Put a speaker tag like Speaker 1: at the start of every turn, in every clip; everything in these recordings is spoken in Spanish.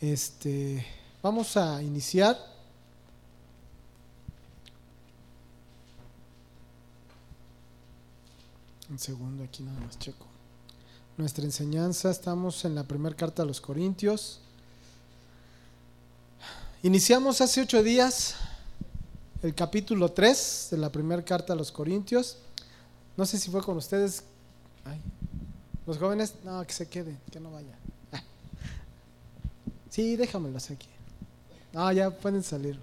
Speaker 1: Este, vamos a iniciar. Un segundo, aquí nada más checo. Nuestra enseñanza, estamos en la primera carta a los Corintios. Iniciamos hace ocho días el capítulo 3 de la primera carta a los Corintios. No sé si fue con ustedes. los jóvenes, no, que se quede, que no vaya. Sí, déjamelos aquí. No, ya pueden salir.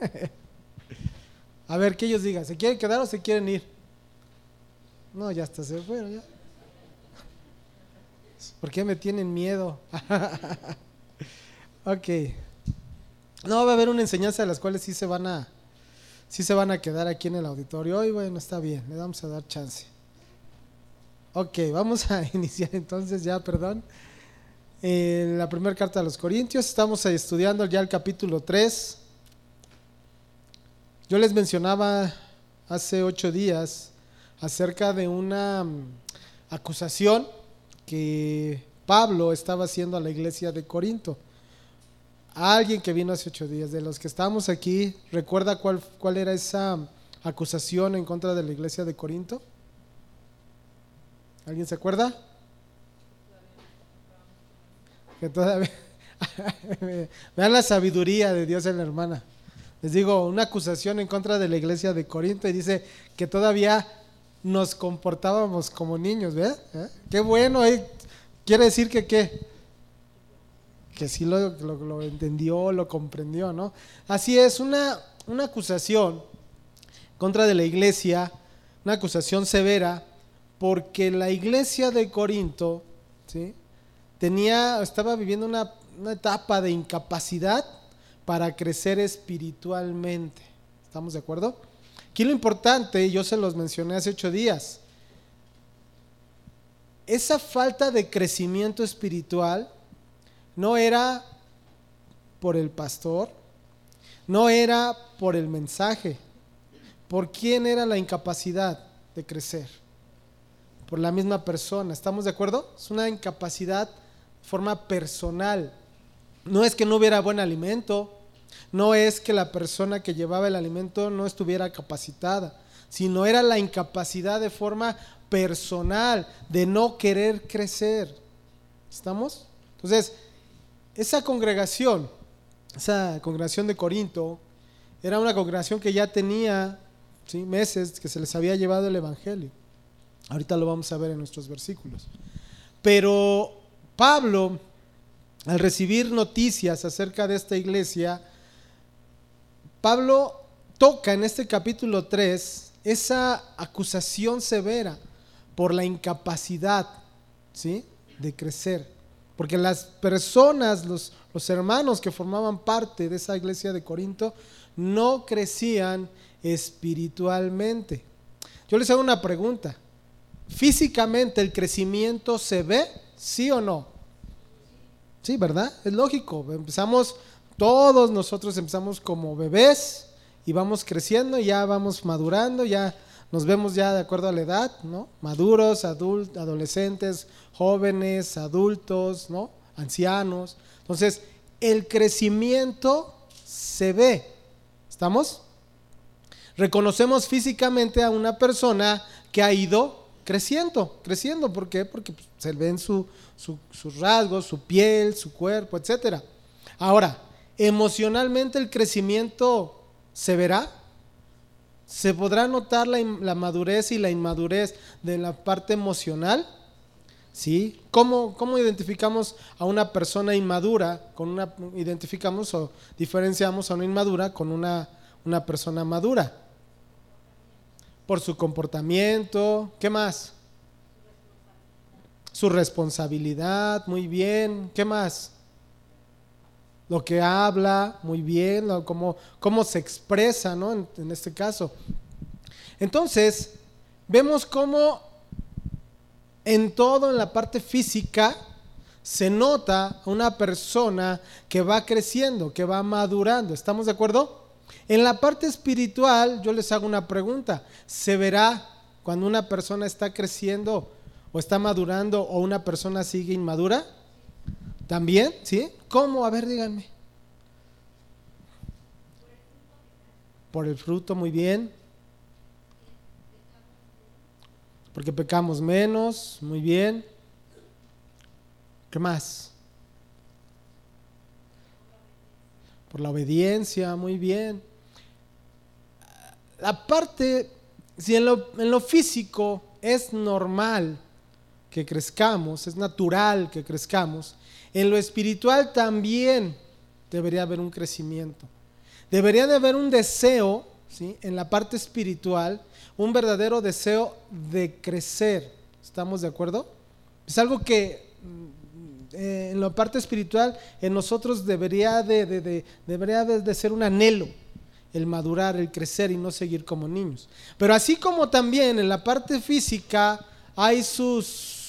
Speaker 1: A ver, que ellos digan, ¿se quieren quedar o se quieren ir? No, ya está, se fueron ya. ¿Por qué me tienen miedo? ok. No, va a haber una enseñanza de las cuales sí se van a, sí se van a quedar aquí en el auditorio. Y bueno, está bien, le vamos a dar chance. Ok, vamos a iniciar entonces ya, perdón. En la primera carta a los Corintios, estamos estudiando ya el capítulo 3. Yo les mencionaba hace ocho días acerca de una mm, acusación que Pablo estaba haciendo a la iglesia de Corinto. alguien que vino hace ocho días, de los que estamos aquí, ¿recuerda cuál, cuál era esa acusación en contra de la iglesia de Corinto? ¿Alguien se acuerda? Que todavía... Vean la sabiduría de Dios en la hermana. Les digo, una acusación en contra de la iglesia de Corinto y dice que todavía nos comportábamos como niños, ¿verdad? ¿Eh? Qué bueno, ¿eh? quiere decir que qué? Que sí lo, lo, entendió, lo comprendió, ¿no? Así es, una, una acusación contra de la iglesia, una acusación severa, porque la iglesia de Corinto, ¿sí? Tenía, estaba viviendo una, una etapa de incapacidad para crecer espiritualmente. ¿Estamos de acuerdo? Aquí lo importante, yo se los mencioné hace ocho días, esa falta de crecimiento espiritual no era por el pastor, no era por el mensaje. ¿Por quién era la incapacidad de crecer? Por la misma persona. ¿Estamos de acuerdo? Es una incapacidad forma personal. No es que no hubiera buen alimento, no es que la persona que llevaba el alimento no estuviera capacitada, sino era la incapacidad de forma personal, de no querer crecer. ¿Estamos? Entonces, esa congregación, esa congregación de Corinto, era una congregación que ya tenía meses que se les había llevado el Evangelio. Ahorita lo vamos a ver en nuestros versículos. Pero Pablo, al recibir noticias acerca de esta iglesia, Pablo toca en este capítulo 3 esa acusación severa por la incapacidad ¿sí? de crecer. Porque las personas, los, los hermanos que formaban parte de esa iglesia de Corinto, no crecían espiritualmente. Yo les hago una pregunta. ¿Físicamente el crecimiento se ve? ¿Sí o no? Sí, ¿verdad? Es lógico. Empezamos todos nosotros empezamos como bebés y vamos creciendo, ya vamos madurando, ya nos vemos ya de acuerdo a la edad, ¿no? Maduros, adolescentes, jóvenes, adultos, ¿no? Ancianos. Entonces, el crecimiento se ve. ¿Estamos? Reconocemos físicamente a una persona que ha ido creciendo, creciendo. ¿Por qué? Porque pues, se ven su, sus rasgos, su piel, su cuerpo, etcétera. Ahora, emocionalmente el crecimiento se verá. ¿Se podrá notar la, madurez y la inmadurez de la parte emocional? ¿Sí? ¿Cómo, ¿Cómo, identificamos a una persona inmadura? Con una, identificamos o diferenciamos a una inmadura con una, una persona madura. Por su comportamiento. ¿Qué más? Su responsabilidad. Muy bien. ¿Qué más? lo que habla muy bien, cómo, cómo se expresa, ¿no? En, este caso. Entonces, vemos cómo en todo, en la parte física, se nota una persona que va creciendo, que va madurando. ¿Estamos de acuerdo? En la parte espiritual, yo les hago una pregunta. ¿Se verá cuando una persona está creciendo o está madurando o una persona sigue inmadura? También, ¿sí? ¿Cómo? A ver, díganme. Por el fruto, muy bien. Porque pecamos menos, muy bien. ¿Qué más? Por la obediencia, muy bien. La parte, si en lo, en lo físico es normal que crezcamos, es natural que crezcamos, en lo espiritual también debería haber un crecimiento. Debería de haber un deseo, ¿sí? en la parte espiritual, un verdadero deseo de crecer. ¿Estamos de acuerdo? Es algo que mm, eh, en la parte espiritual en nosotros debería de, debería de ser un anhelo el madurar, el crecer y no seguir como niños. Pero así como también en la parte física hay sus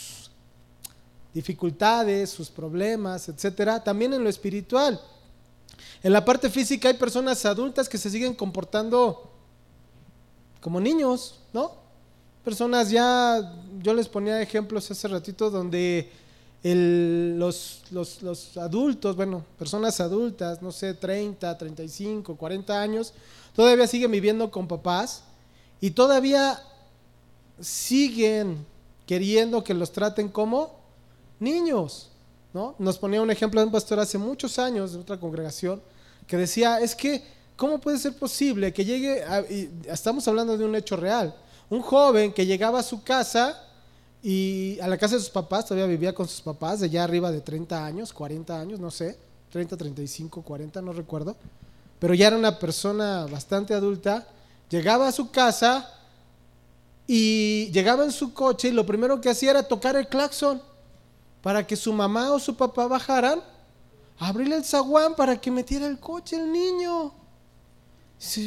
Speaker 1: dificultades, sus problemas, etcétera, también en lo espiritual en la parte física hay personas adultas que se siguen comportando como niños, ¿no? Personas ya, yo les ponía ejemplos hace ratito donde los, los, adultos, bueno, personas adultas, no sé, 30, 35, 40 años, todavía siguen viviendo con papás y todavía siguen queriendo que los traten como niños, ¿no? Nos ponía un ejemplo de un pastor hace muchos años de otra congregación que decía, es que, ¿cómo puede ser posible que llegue, estamos hablando de un hecho real, un joven que llegaba a su casa y a la casa de sus papás, todavía vivía con sus papás, de ya arriba de 30 años, 40 años, no sé, 30, 35, 40, no recuerdo, pero ya era una persona bastante adulta, llegaba a su casa y llegaba en su coche y lo primero que hacía era tocar el claxon para que su mamá o su papá bajaran abrirle el zaguán para que metiera el coche el niño.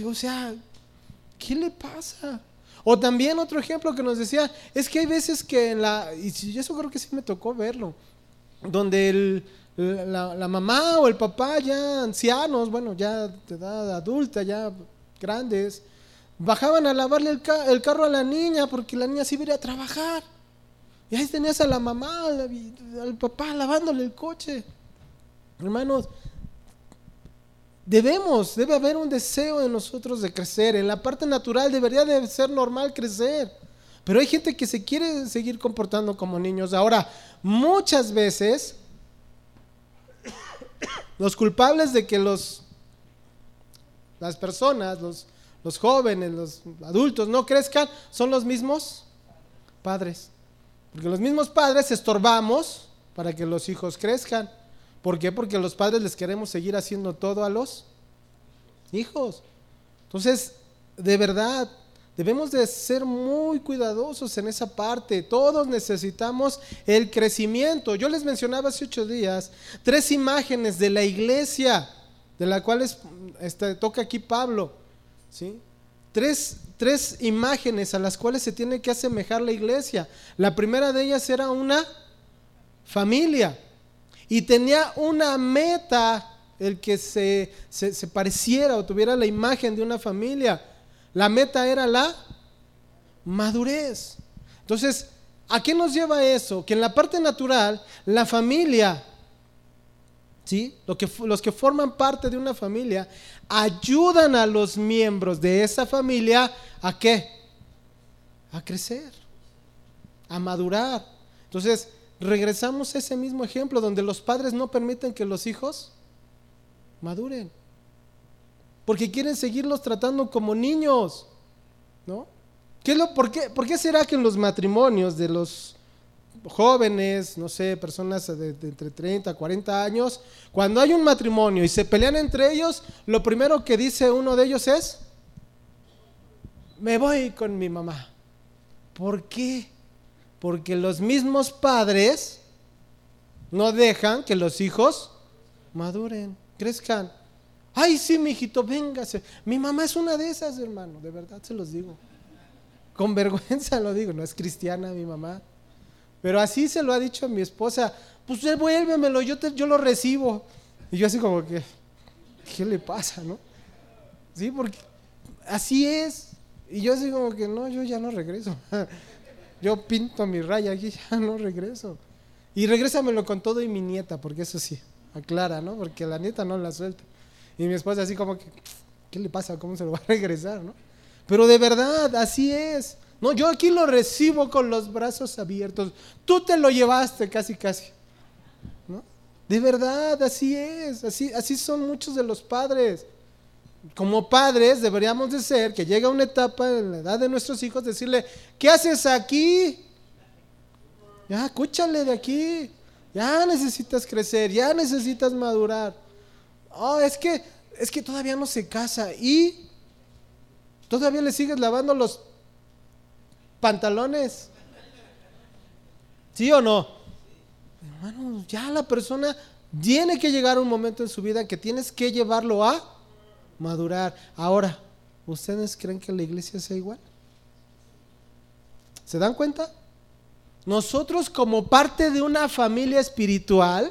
Speaker 1: O sea, ¿qué le pasa? O también otro ejemplo que nos decía, es que hay veces que en la, y eso creo que sí me tocó verlo, donde la, mamá o el papá ya ancianos, bueno, ya de edad adulta, ya grandes, bajaban a lavarle el, el carro a la niña porque la niña sí iba a trabajar. Y ahí tenías a la mamá, al papá lavándole el coche. Hermanos, debemos, debe haber un deseo en nosotros de crecer. En la parte natural debería de ser normal crecer. Pero hay gente que se quiere seguir comportando como niños. Ahora, muchas veces los culpables de que los las personas, los, los jóvenes, los adultos no crezcan son los mismos padres. Porque los mismos padres estorbamos para que los hijos crezcan. ¿Por qué? Porque los padres les queremos seguir haciendo todo a los hijos. Entonces, de verdad, debemos de ser muy cuidadosos en esa parte. Todos necesitamos el crecimiento. Yo les mencionaba hace ocho días tres imágenes de la iglesia, de las cuales este, toca aquí Pablo. ¿sí? Tres, tres imágenes a las cuales se tiene que asemejar la iglesia. La primera de ellas era una familia y tenía una meta el que se, se, pareciera o tuviera la imagen de una familia. La meta era la madurez. Entonces, ¿a qué nos lleva eso? Que en la parte natural, la familia, ¿sí? Lo que, los que forman parte de una familia, ayudan a los miembros de esa familia a qué? A crecer, a madurar. Entonces, regresamos a ese mismo ejemplo donde los padres no permiten que los hijos maduren. Porque quieren seguirlos tratando como niños. ¿No? ¿Qué lo, por, qué, ¿Por qué será que en los matrimonios de los jóvenes, no sé, personas de, entre 30, 40 años, cuando hay un matrimonio y se pelean entre ellos, lo primero que dice uno de ellos es, me voy con mi mamá. ¿Por qué? Porque los mismos padres no dejan que los hijos maduren, crezcan. Ay, sí, mi hijito, véngase. Mi mamá es una de esas, hermano, de verdad se los digo. Con vergüenza lo digo, no es cristiana mi mamá. Pero así se lo ha dicho a mi esposa, pues devuélvemelo, yo, yo lo recibo. Y yo así como que, ¿qué le pasa, no? Sí, porque así es. Y yo así como que, no, yo ya no regreso. Yo pinto mi raya aquí, ya no regreso. Y regrésamelo con todo y mi nieta, porque eso sí, aclara, ¿no? Porque la nieta no la suelta. Y mi esposa así como que, ¿qué le pasa? ¿Cómo se lo va a regresar, no? Pero de verdad, así es. No, yo aquí lo recibo con los brazos abiertos. Tú te lo llevaste casi, casi. ¿No? De verdad, así es. Así, así son muchos de los padres. Como padres deberíamos de ser que llega una etapa en la edad de nuestros hijos decirle, ¿qué haces aquí? Ya, escúchale de aquí. Ya necesitas crecer, ya necesitas madurar. Oh, es que, es que todavía no se casa y todavía le sigues lavando los pantalones. ¿Sí o no? Hermano, ya la persona tiene que llegar a un momento en su vida que tienes que llevarlo a madurar. Ahora, ¿ustedes creen que la iglesia sea igual? ¿Se dan cuenta? Nosotros como parte de una familia espiritual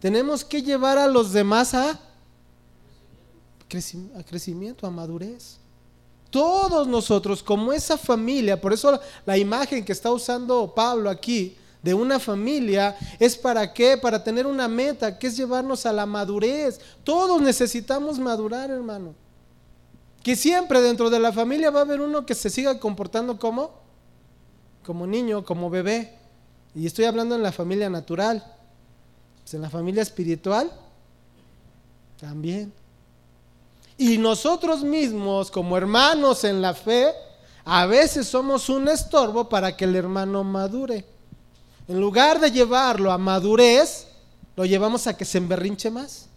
Speaker 1: tenemos que llevar a los demás a, crecimiento, a madurez. Todos nosotros como esa familia, por eso la imagen que está usando Pablo aquí de una familia es para qué? Para tener una meta, que es llevarnos a la madurez. Todos necesitamos madurar, hermano. Que siempre dentro de la familia va a haber uno que se siga comportando como como niño, como bebé. Y estoy hablando en la familia natural. Pues en la familia espiritual también. Y nosotros mismos, como hermanos en la fe, a veces somos un estorbo para que el hermano madure. En lugar de llevarlo a madurez, lo llevamos a que se emberrinche más.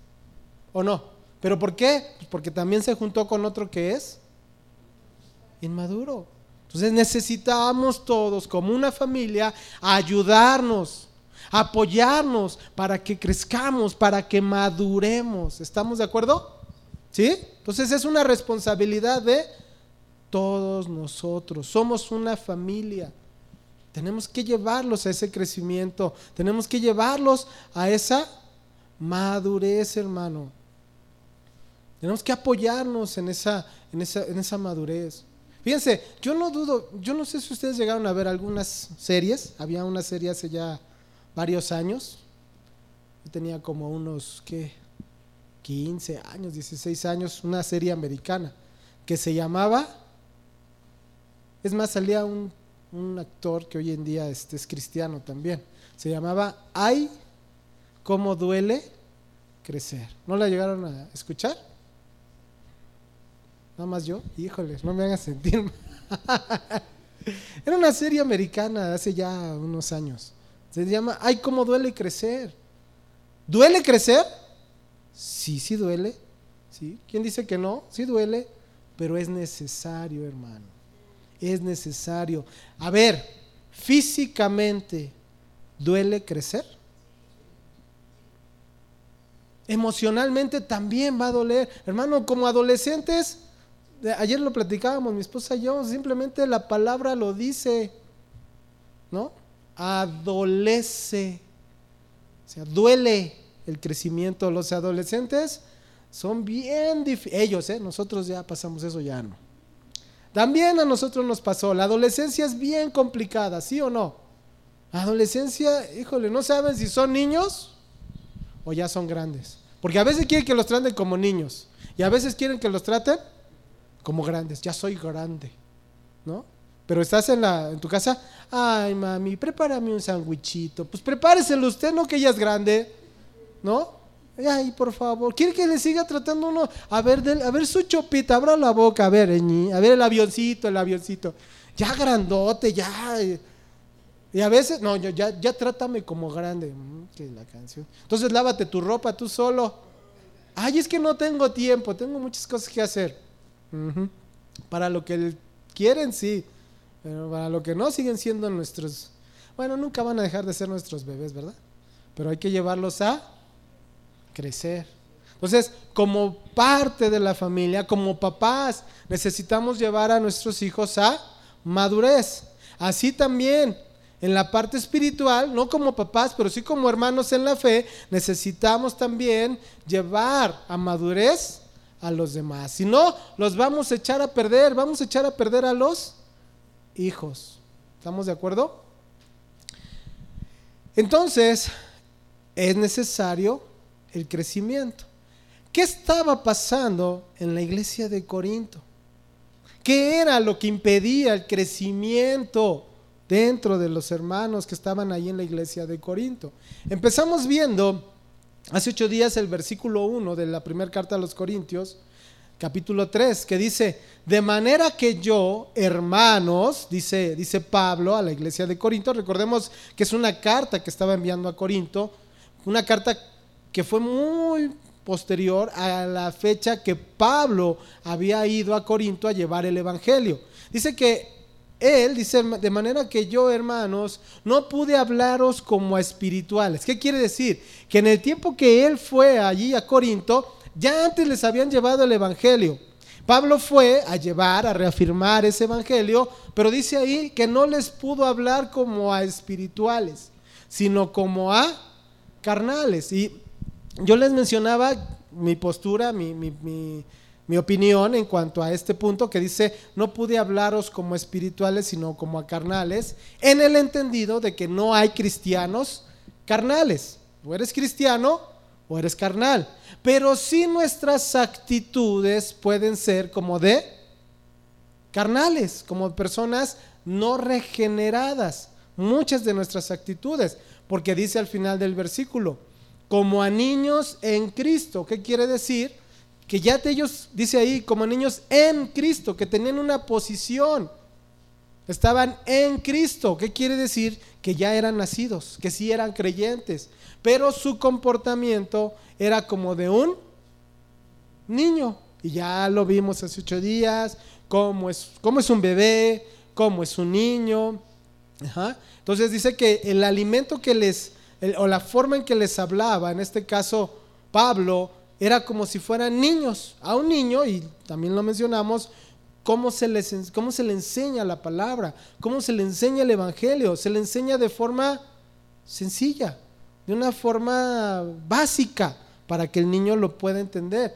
Speaker 1: ¿O no? ¿Pero por qué? Pues porque también se juntó con otro que es inmaduro. Entonces necesitamos todos como una familia ayudarnos, apoyarnos para que crezcamos, para que maduremos. ¿Estamos de acuerdo? ¿Sí? Entonces es una responsabilidad de todos nosotros. Somos una familia. Tenemos que llevarlos a ese crecimiento. Tenemos que llevarlos a esa madurez, hermano. Tenemos que apoyarnos en esa, en esa, en esa madurez. Fíjense, yo no dudo, yo no sé si ustedes llegaron a ver algunas series, había una serie hace ya varios años, yo tenía como unos, ¿qué? 15 años, 16 años, una serie americana que se llamaba, es más, salía un, actor que hoy en día este, es cristiano también, se llamaba Ay, cómo duele crecer. ¿No la llegaron a escuchar? Nada más yo, híjoles, no me hagan sentir. Era una serie americana hace ya unos años. Se llama Ay, cómo duele crecer. ¿Duele crecer? Sí, sí duele. ¿Sí? ¿Quién dice que no? Sí duele, pero es necesario, hermano. Es necesario. A ver, físicamente, ¿duele crecer? Emocionalmente también va a doler. Hermano, como adolescentes, ayer lo platicábamos mi esposa y yo, simplemente la palabra lo dice, ¿no? Adolece, o sea, duele el crecimiento. Los adolescentes son bien difíciles, ellos, ¿eh? Nosotros ya pasamos eso, ya no. También a nosotros nos pasó, la adolescencia es bien complicada, ¿sí o no? adolescencia, híjole, no saben si son niños o ya son grandes. Porque a veces quieren que los traten como niños y a veces quieren que los traten como grandes, ya soy grande, ¿no? Pero estás en, la, en tu casa, ay mami, prepárame un sandwichito, pues prepáreselo usted, no que ella es grande, ¿no? Ay, por favor, quiere que le siga tratando uno, a ver, a ver su chopita, abra la boca, a ver, a ver el avioncito, el avioncito, ya grandote, ya. Y a veces, no, ya, ya trátame como grande, mm, que la canción. Entonces lávate tu ropa tú solo. Ay, es que no tengo tiempo, tengo muchas cosas que hacer. Para lo que quieren, sí. Pero para lo que no, siguen siendo nuestros. Bueno, nunca van a dejar de ser nuestros bebés, ¿verdad? Pero hay que llevarlos a crecer. Entonces, como parte de la familia, como papás, necesitamos llevar a nuestros hijos a madurez. Así también, en la parte espiritual, no como papás, pero sí como hermanos en la fe, necesitamos también llevar a madurez a los demás. Si no, los vamos a echar a perder, vamos a echar a perder a los hijos. ¿Estamos de acuerdo? Entonces, es necesario el crecimiento. ¿Qué estaba pasando en la iglesia de Corinto? ¿Qué era lo que impedía el crecimiento dentro de los hermanos que estaban ahí en la iglesia de Corinto? Empezamos viendo hace ocho días el versículo 1 de la primera carta a los Corintios, capítulo 3, que dice, de manera que yo, hermanos, dice, dice Pablo a la iglesia de Corinto, recordemos que es una carta que estaba enviando a Corinto, una carta que fue muy posterior a la fecha que Pablo había ido a Corinto a llevar el Evangelio. Dice que él, dice, de manera que yo, hermanos, no pude hablaros como a espirituales. ¿Qué quiere decir? Que en el tiempo que él fue allí a Corinto, ya antes les habían llevado el Evangelio. Pablo fue a llevar, a reafirmar ese Evangelio, pero dice ahí que no les pudo hablar como a espirituales, sino como a carnales. Y yo les mencionaba mi postura, mi, opinión en cuanto a este punto que dice, no pude hablaros como espirituales, sino como a carnales, en el entendido de que no hay cristianos carnales. O eres cristiano o eres carnal. Pero sí nuestras actitudes pueden ser como de carnales, como personas no regeneradas. Muchas de nuestras actitudes, porque dice al final del versículo, como a niños en Cristo. ¿Qué quiere decir? Que ya ellos, dice ahí, como niños en Cristo, que tenían una posición. Estaban en Cristo. ¿Qué quiere decir? Que ya eran nacidos, que sí eran creyentes. Pero su comportamiento era como de un niño. Y ya lo vimos hace ocho días, cómo es, cómo es un bebé, cómo es un niño. Entonces dice que el alimento que les o la forma en que les hablaba, en este caso Pablo, era como si fueran niños. A un niño, y también lo mencionamos, cómo se, les, cómo se le enseña la palabra, cómo se le enseña el Evangelio. Se le enseña de forma sencilla, de una forma básica, para que el niño lo pueda entender,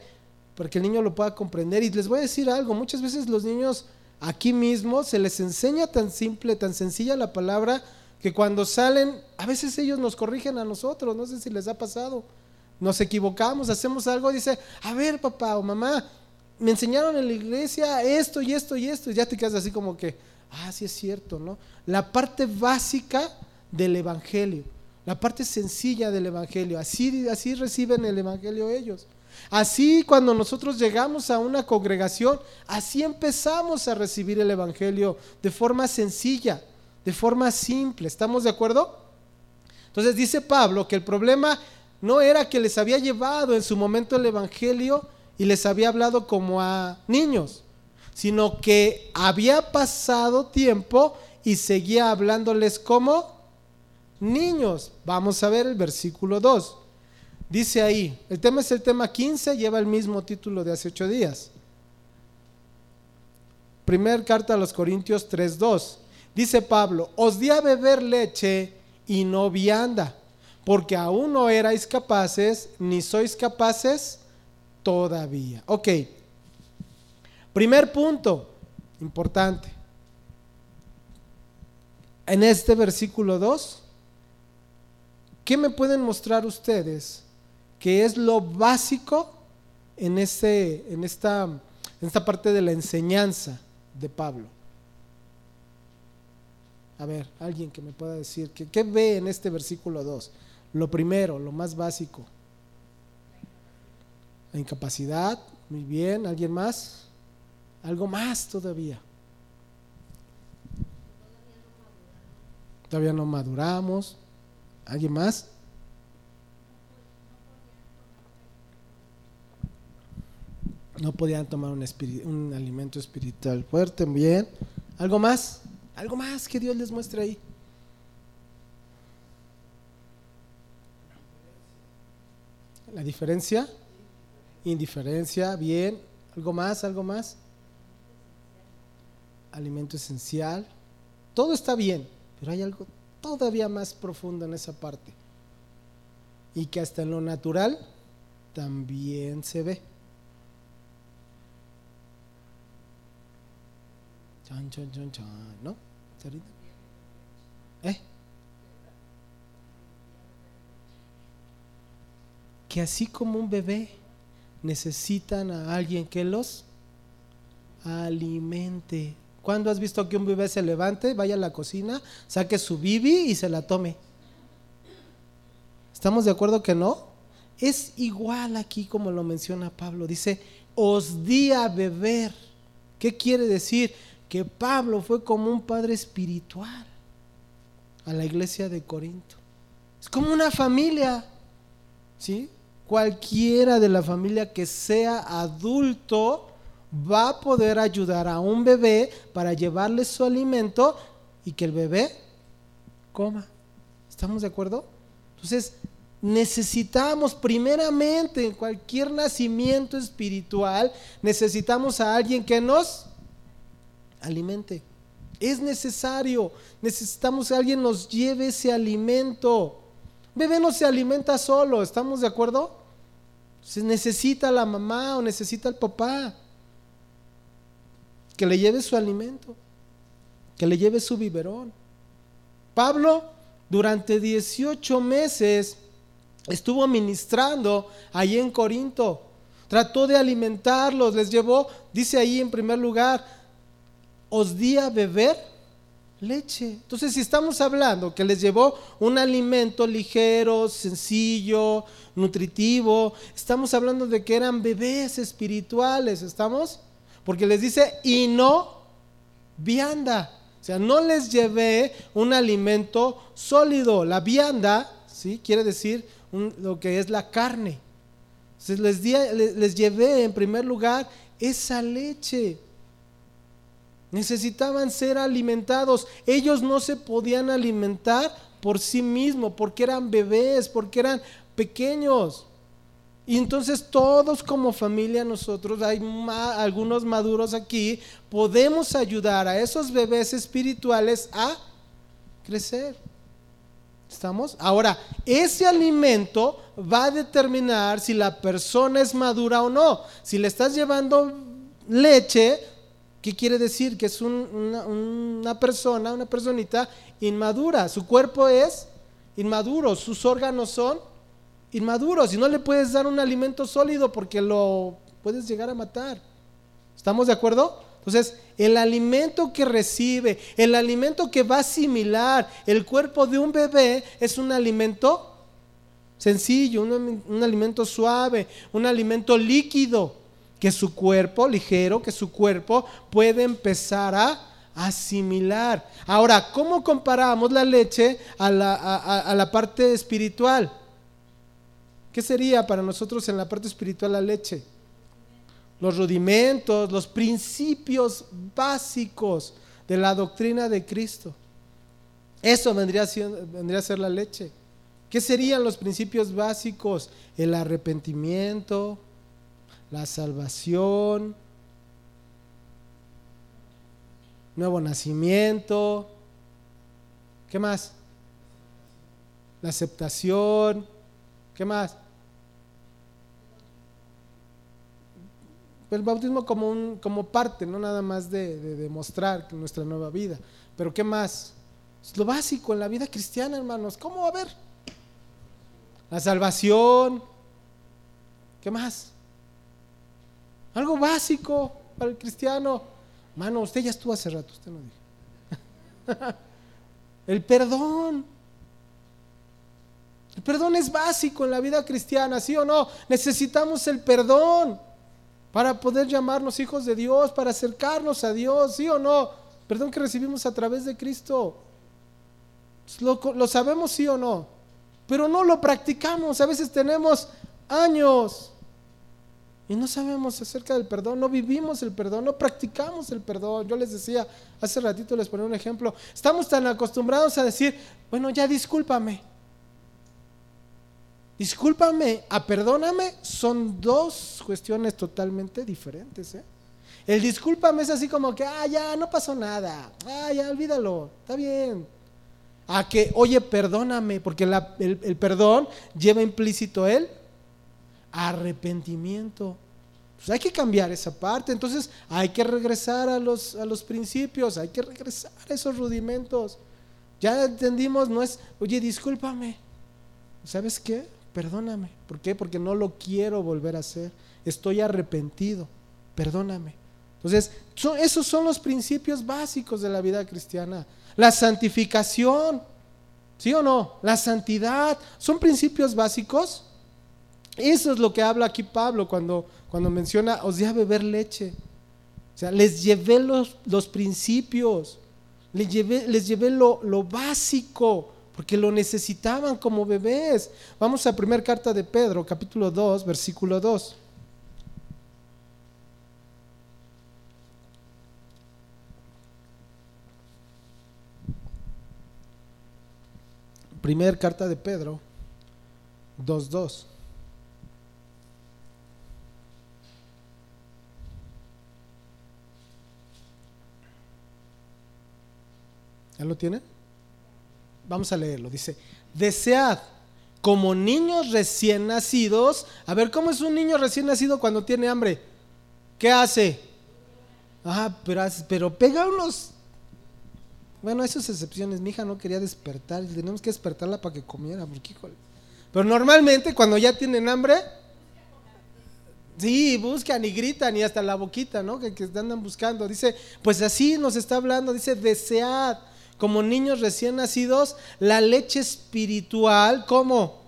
Speaker 1: para que el niño lo pueda comprender. Y les voy a decir algo, muchas veces los niños aquí mismo se les enseña tan simple, tan sencilla la palabra, que cuando salen, a veces ellos nos corrigen a nosotros, no sé si les ha pasado. Nos equivocamos, hacemos algo, dice, a ver papá o mamá, me enseñaron en la iglesia esto y esto y esto, y ya te quedas así como que, ah, sí es cierto, ¿no? La parte básica del Evangelio, la parte sencilla del Evangelio, así, así reciben el Evangelio ellos. Así cuando nosotros llegamos a una congregación, así empezamos a recibir el Evangelio de forma sencilla de forma simple. ¿Estamos de acuerdo? Entonces dice Pablo que el problema no era que les había llevado en su momento el Evangelio y les había hablado como a niños, sino que había pasado tiempo y seguía hablándoles como niños. Vamos a ver el versículo 2. Dice ahí, el tema es el tema 15, lleva el mismo título de hace ocho días. Primer carta a los Corintios 3.2. Dice Pablo, os di a beber leche y no vianda, porque aún no erais capaces, ni sois capaces todavía. Ok, primer punto importante. En este versículo 2, ¿qué me pueden mostrar ustedes que es lo básico en, este, en, esta, en esta parte de la enseñanza de Pablo? A ver, alguien que me pueda decir, que, ¿qué ve en este versículo 2? Lo primero, lo más básico. La incapacidad, muy bien, ¿alguien más? Algo más todavía. Todavía no maduramos. ¿Alguien más? No podían tomar un, un alimento espiritual fuerte, bien. ¿Algo más? Algo más que Dios les muestre ahí. La diferencia, indiferencia, bien. ¿Algo más? ¿Algo más? Alimento esencial. Todo está bien, pero hay algo todavía más profundo en esa parte. Y que hasta en lo natural también se ve. Chan, chan, chan, chan, ¿no? ¿Eh? que así como un bebé necesitan a alguien que los alimente. ¿Cuándo has visto que un bebé se levante, vaya a la cocina, saque su bibi y se la tome? ¿Estamos de acuerdo que no? Es igual aquí como lo menciona Pablo. Dice, os di a beber. ¿Qué quiere decir? Que Pablo fue como un padre espiritual a la iglesia de Corinto. Es como una familia, ¿sí? Cualquiera de la familia que sea adulto va a poder ayudar a un bebé para llevarle su alimento y que el bebé coma. ¿Estamos de acuerdo? Entonces, necesitamos primeramente en cualquier nacimiento espiritual, necesitamos a alguien que nos alimente. Es necesario, necesitamos que alguien nos lleve ese alimento. Bebé no se alimenta solo, ¿estamos de acuerdo? Se necesita la mamá o necesita el papá que le lleve su alimento, que le lleve su biberón. Pablo durante 18 meses estuvo ministrando ahí en Corinto. Trató de alimentarlos, les llevó, dice ahí en primer lugar, os di a beber leche. Entonces, si estamos hablando que les llevó un alimento ligero, sencillo, nutritivo, estamos hablando de que eran bebés espirituales, ¿estamos? Porque les dice, y no vianda. O sea, no les llevé un alimento sólido. La vianda, ¿sí? Quiere decir lo que es la carne. Entonces les, les llevé en primer lugar esa leche. Necesitaban ser alimentados. Ellos no se podían alimentar por sí mismos, porque eran bebés, porque eran pequeños. Y entonces todos como familia, nosotros, hay algunos maduros aquí, podemos ayudar a esos bebés espirituales a crecer. ¿Estamos? Ahora, ese alimento va a determinar si la persona es madura o no. Si le estás llevando leche, ¿qué quiere decir? Que es una, una persona, una personita inmadura. Su cuerpo es inmaduro, sus órganos son inmaduros y no le puedes dar un alimento sólido porque lo puedes llegar a matar. ¿Estamos de acuerdo? Entonces, el alimento que recibe, el alimento que va a asimilar el cuerpo de un bebé es un alimento sencillo, un, un alimento suave, un alimento líquido, que su cuerpo, ligero, que su cuerpo puede empezar a asimilar. Ahora, ¿cómo comparamos la leche a la, a la parte espiritual? ¿Qué sería para nosotros en la parte espiritual la leche? Los rudimentos, los principios básicos de la doctrina de Cristo. Eso vendría a, vendría a ser la leche. ¿Qué serían los principios básicos? El arrepentimiento, la salvación, nuevo nacimiento, ¿qué más? La aceptación, ¿qué más? el bautismo como, un, como parte, no nada más de, demostrar nuestra nueva vida. Pero ¿qué más? Es lo básico en la vida cristiana, hermanos. ¿Cómo a ver? La salvación. ¿Qué más? Algo básico para el cristiano. Hermano, usted ya estuvo hace rato, usted no dijo. el perdón. El perdón es básico en la vida cristiana, ¿sí o no? Necesitamos el perdón para poder llamarnos hijos de Dios, para acercarnos a Dios, ¿sí o no? Perdón que recibimos a través de Cristo. Lo, sabemos, sí o no, pero no lo practicamos. A veces tenemos años y no sabemos acerca del perdón, no vivimos el perdón, no practicamos el perdón. Yo les decía, hace ratito les ponía un ejemplo, estamos tan acostumbrados a decir, bueno, ya discúlpame discúlpame, a perdóname, son dos cuestiones totalmente diferentes. ¿eh? El discúlpame es así como que, ah, ya, no pasó nada, ah, ya, olvídalo, está bien. A que, oye, perdóname, porque el, perdón lleva implícito el arrepentimiento. Pues hay que cambiar esa parte, entonces hay que regresar a los, a los principios, hay que regresar a esos rudimentos. Ya entendimos, no es, oye, discúlpame, ¿sabes qué? perdóname. ¿Por qué? Porque no lo quiero volver a hacer. Estoy arrepentido. Perdóname. Entonces, esos son los principios básicos de la vida cristiana. La santificación, ¿sí o no? La santidad, ¿son principios básicos? Eso es lo que habla aquí Pablo cuando, cuando menciona, os di a beber leche. O sea, les llevé los, los principios, les llevé, les llevé lo, lo básico, porque lo necesitaban como bebés. Vamos a primera carta de Pedro, capítulo 2, versículo 2. Primer carta de Pedro 2.2. ¿Ya lo tiene? Vamos a leerlo. Dice, desead como niños recién nacidos. A ver, ¿cómo es un niño recién nacido cuando tiene hambre? ¿Qué hace? Ah, pero, pero pega unos bueno, esas excepciones. Mi hija no quería despertar tenemos que despertarla para que comiera. Pero normalmente cuando ya tienen hambre, sí, buscan y gritan y hasta la boquita, ¿no? Que, que andan buscando. Dice, pues así nos está hablando. Dice, desead como niños recién nacidos la leche espiritual, ¿cómo?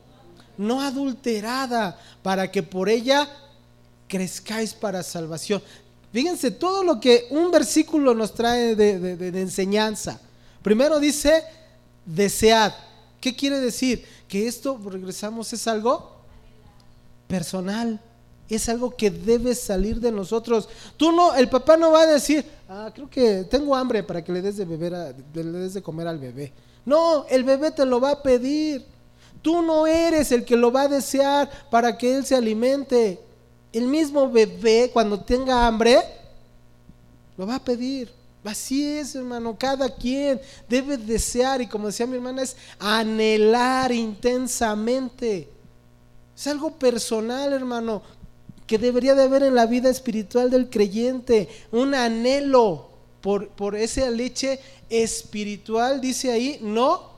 Speaker 1: No adulterada, para que por ella crezcáis para salvación. Fíjense todo lo que un versículo nos trae de, enseñanza. Primero dice, desead. ¿Qué quiere decir? Que esto, regresamos, es algo personal. Es algo que debe salir de nosotros. Tú no, el papá no va a decir, ah, creo que tengo hambre para que le des de beber, le des de comer al bebé. No, el bebé te lo va a pedir. Tú no eres el que lo va a desear para que él se alimente el mismo bebé cuando tenga hambre, lo va a pedir. Así es, hermano, cada quien debe desear y como decía mi hermana, es anhelar intensamente. Es algo personal, hermano, que debería de haber en la vida espiritual del creyente, un anhelo por, por esa leche espiritual, dice ahí, no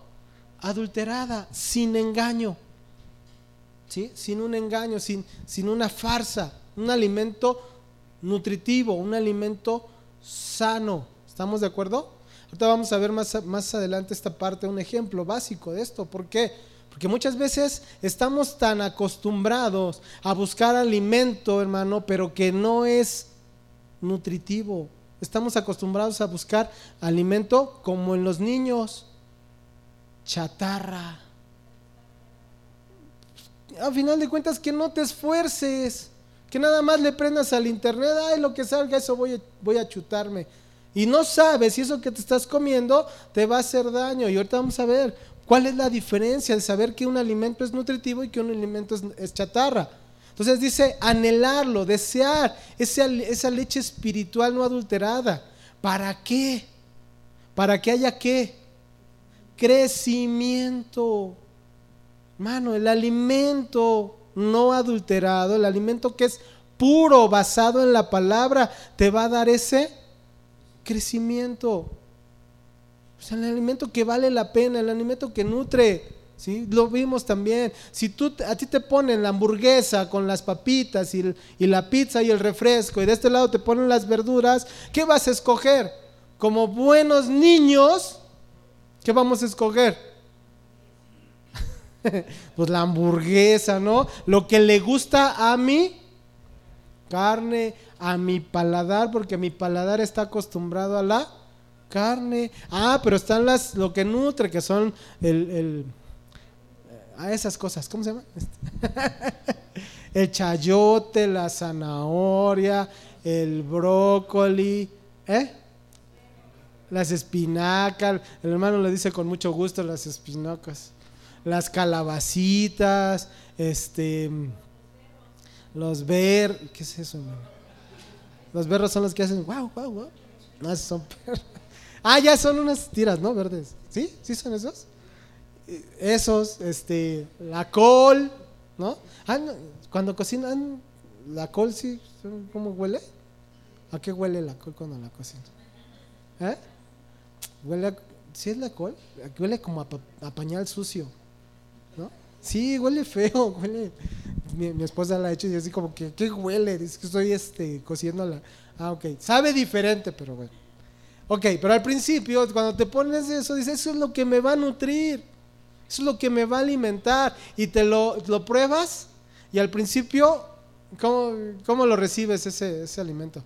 Speaker 1: adulterada, sin engaño sin un engaño, sin, sin una farsa, un alimento nutritivo, un alimento sano. ¿Estamos de acuerdo? Ahorita vamos a ver más, más adelante esta parte, un ejemplo básico de esto. ¿Por qué? Porque muchas veces estamos tan acostumbrados a buscar alimento, hermano, pero que no es nutritivo. Estamos acostumbrados a buscar alimento como en los niños, chatarra, a final de cuentas que no te esfuerces, que nada más le prendas al internet, ay, lo que salga, eso voy a, voy a chutarme. Y no sabes si eso que te estás comiendo te va a hacer daño. Y ahorita vamos a ver cuál es la diferencia de saber que un alimento es nutritivo y que un alimento es, chatarra. Entonces dice anhelarlo, desear esa, esa leche espiritual no adulterada. ¿Para qué? ¿Para que haya qué? Crecimiento. Hermano, el alimento no adulterado, el alimento que es puro, basado en la palabra, te va a dar ese crecimiento. El alimento que vale la pena, el alimento que nutre. ¿sí? Lo vimos también. Si tú, a ti te ponen la hamburguesa con las papitas y, y la pizza y el refresco, y de este lado te ponen las verduras, ¿qué vas a escoger? Como buenos niños, ¿qué vamos a escoger? pues la hamburguesa, ¿no? Lo que le gusta a mi carne, a mi paladar, porque mi paladar está acostumbrado a la carne. Ah, pero están las, lo que nutre, que son el, a esas cosas, ¿cómo se llama? el chayote, la zanahoria, el brócoli, ¿eh? Las espinacas, el hermano le dice con mucho gusto las espinacas las calabacitas, este, los ver, ¿qué es eso? Los berros son los que hacen, wow, wow, wow. No, son perros. Ah, ya son unas tiras, ¿no? Verdes. ¿Sí? ¿Sí son esos? Esos, este, la col, ¿no? Ah, cuando cocinan, la col sí, ¿cómo huele? ¿A qué huele la col cuando la cocinan? ¿Eh? Huele a, ¿sí es la col? Huele como a pañal sucio. Sí, huele feo, huele. Mi, esposa la ha hecho y así como que, ¿qué huele? Es que estoy este, cociendo Ah, ok. Sabe diferente, pero bueno. Ok, pero al principio, cuando te pones eso, dices, eso es lo que me va a nutrir. Eso es lo que me va a alimentar. Y te lo, lo pruebas y al principio, ¿cómo, cómo lo recibes ese, ese alimento?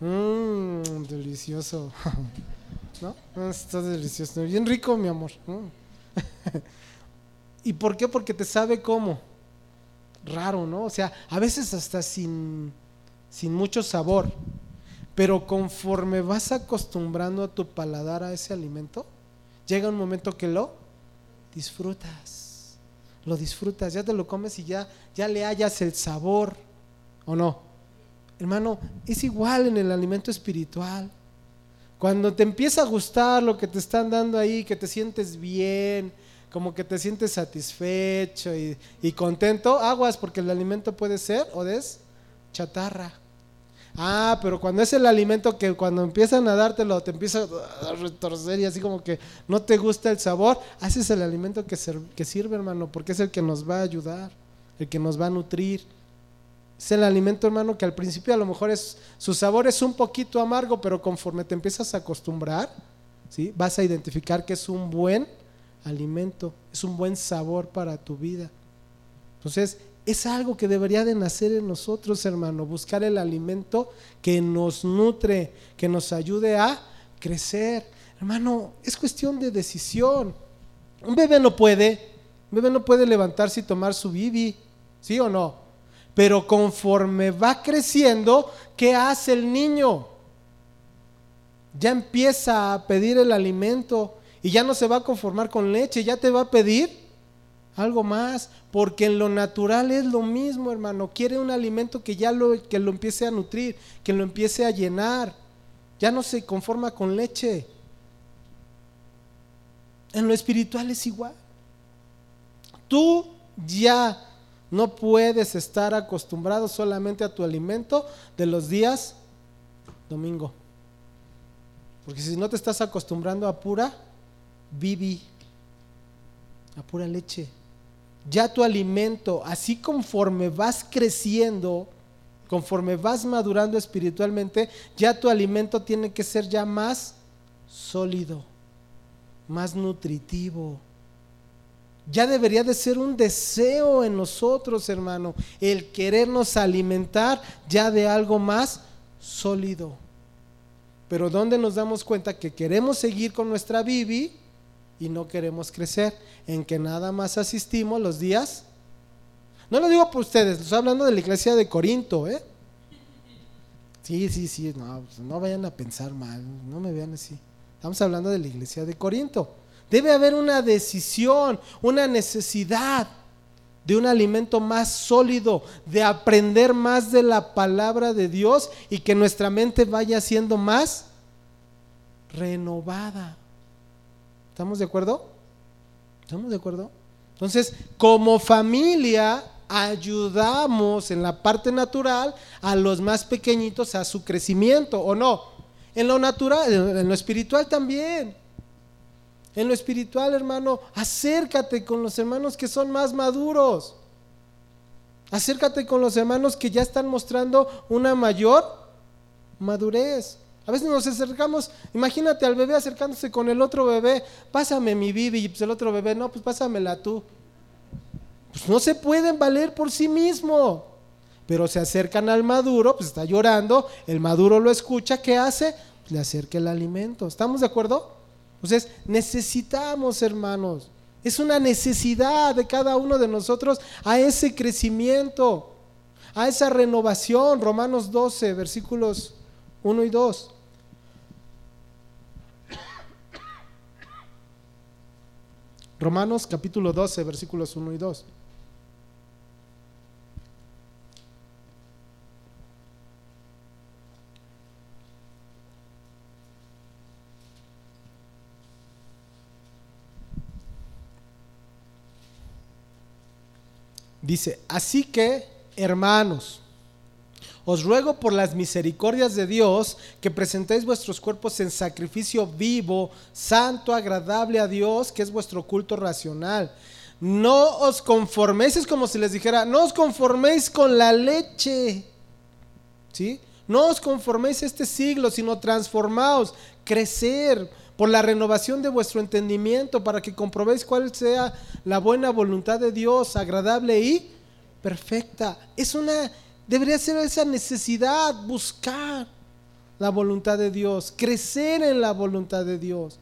Speaker 1: Mmm, delicioso. ¿No? Ah, está delicioso. Bien rico, mi amor. ¿Y por qué? Porque te sabe cómo. Raro, ¿no? O sea, a veces hasta sin, sin mucho sabor. Pero conforme vas acostumbrando a tu paladar a ese alimento, llega un momento que lo disfrutas. Lo disfrutas, ya te lo comes y ya, ya le hallas el sabor. ¿O no? Hermano, es igual en el alimento espiritual. Cuando te empieza a gustar lo que te están dando ahí, que te sientes bien, como que te sientes satisfecho y, contento, aguas, porque el alimento puede ser o es chatarra. Ah, pero cuando es el alimento que cuando empiezan a dártelo, te empieza a retorcer y así como que no te gusta el sabor, haces el alimento que, que sirve, hermano, porque es el que nos va a ayudar, el que nos va a nutrir. Es el alimento, hermano, que al principio a lo mejor es, su sabor es un poquito amargo, pero conforme te empiezas a acostumbrar, ¿sí? vas a identificar que es un buen alimento, es un buen sabor para tu vida. Entonces, es algo que debería de nacer en nosotros, hermano, buscar el alimento que nos nutre, que nos ayude a crecer. Hermano, es cuestión de decisión. Un bebé no puede, un bebé no puede levantarse y tomar su bibi, ¿sí o no? Pero conforme va creciendo, ¿qué hace el niño? Ya empieza a pedir el alimento y ya no se va a conformar con leche, ya te va a pedir algo más, porque en lo natural es lo mismo, hermano. Quiere un alimento que ya lo, que lo empiece a nutrir, que lo empiece a llenar. Ya no se conforma con leche. En lo espiritual es igual. Tú ya no puedes estar acostumbrado solamente a tu alimento de los días domingo. Porque si no te estás acostumbrando a pura bibi, a pura leche, ya tu alimento, así conforme vas creciendo, conforme vas madurando espiritualmente, ya tu alimento tiene que ser ya más sólido, más nutritivo ya debería de ser un deseo en nosotros, hermano, el querernos alimentar ya de algo más sólido. Pero ¿dónde nos damos cuenta que queremos seguir con nuestra Bibi y no queremos crecer? En que nada más asistimos los días. No lo digo por ustedes, estoy hablando de la iglesia de Corinto, ¿eh? Sí, sí, sí, no, pues no vayan a pensar mal, no me vean así. Estamos hablando de la iglesia de Corinto. Debe haber una decisión, una necesidad de un alimento más sólido, de aprender más de la palabra de Dios y que nuestra mente vaya siendo más renovada. ¿Estamos de acuerdo? ¿Estamos de acuerdo? Entonces, como familia, ayudamos en la parte natural a los más pequeñitos a su crecimiento, ¿o no? En lo natural, en lo espiritual también. En lo espiritual, hermano, acércate con los hermanos que son más maduros. Acércate con los hermanos que ya están mostrando una mayor madurez. A veces nos acercamos, imagínate al bebé acercándose con el otro bebé, pásame mi bibi, y pues el otro bebé, no, pues pásamela tú. Pues no se pueden valer por sí mismo. Pero se acercan al maduro, pues está llorando, el maduro lo escucha, ¿qué hace? le acerca el alimento. ¿Estamos de acuerdo? Entonces, necesitamos, hermanos, es una necesidad de cada uno de nosotros a ese crecimiento, a esa renovación. Romanos 12, versículos 1 y 2. Romanos capítulo 12, versículos 1 y 2. Dice, así que, hermanos, os ruego por las misericordias de Dios que presentéis vuestros cuerpos en sacrificio vivo, santo, agradable a Dios, que es vuestro culto racional. no os conforméis, es como si les dijera, no os conforméis con la leche, ¿sí? No os conforméis a este siglo, sino transformaos, crecer por la renovación de vuestro entendimiento, para que comprobéis cuál sea la buena voluntad de Dios, agradable y perfecta. Es una, debería ser esa necesidad, buscar la voluntad de Dios, crecer en la voluntad de Dios.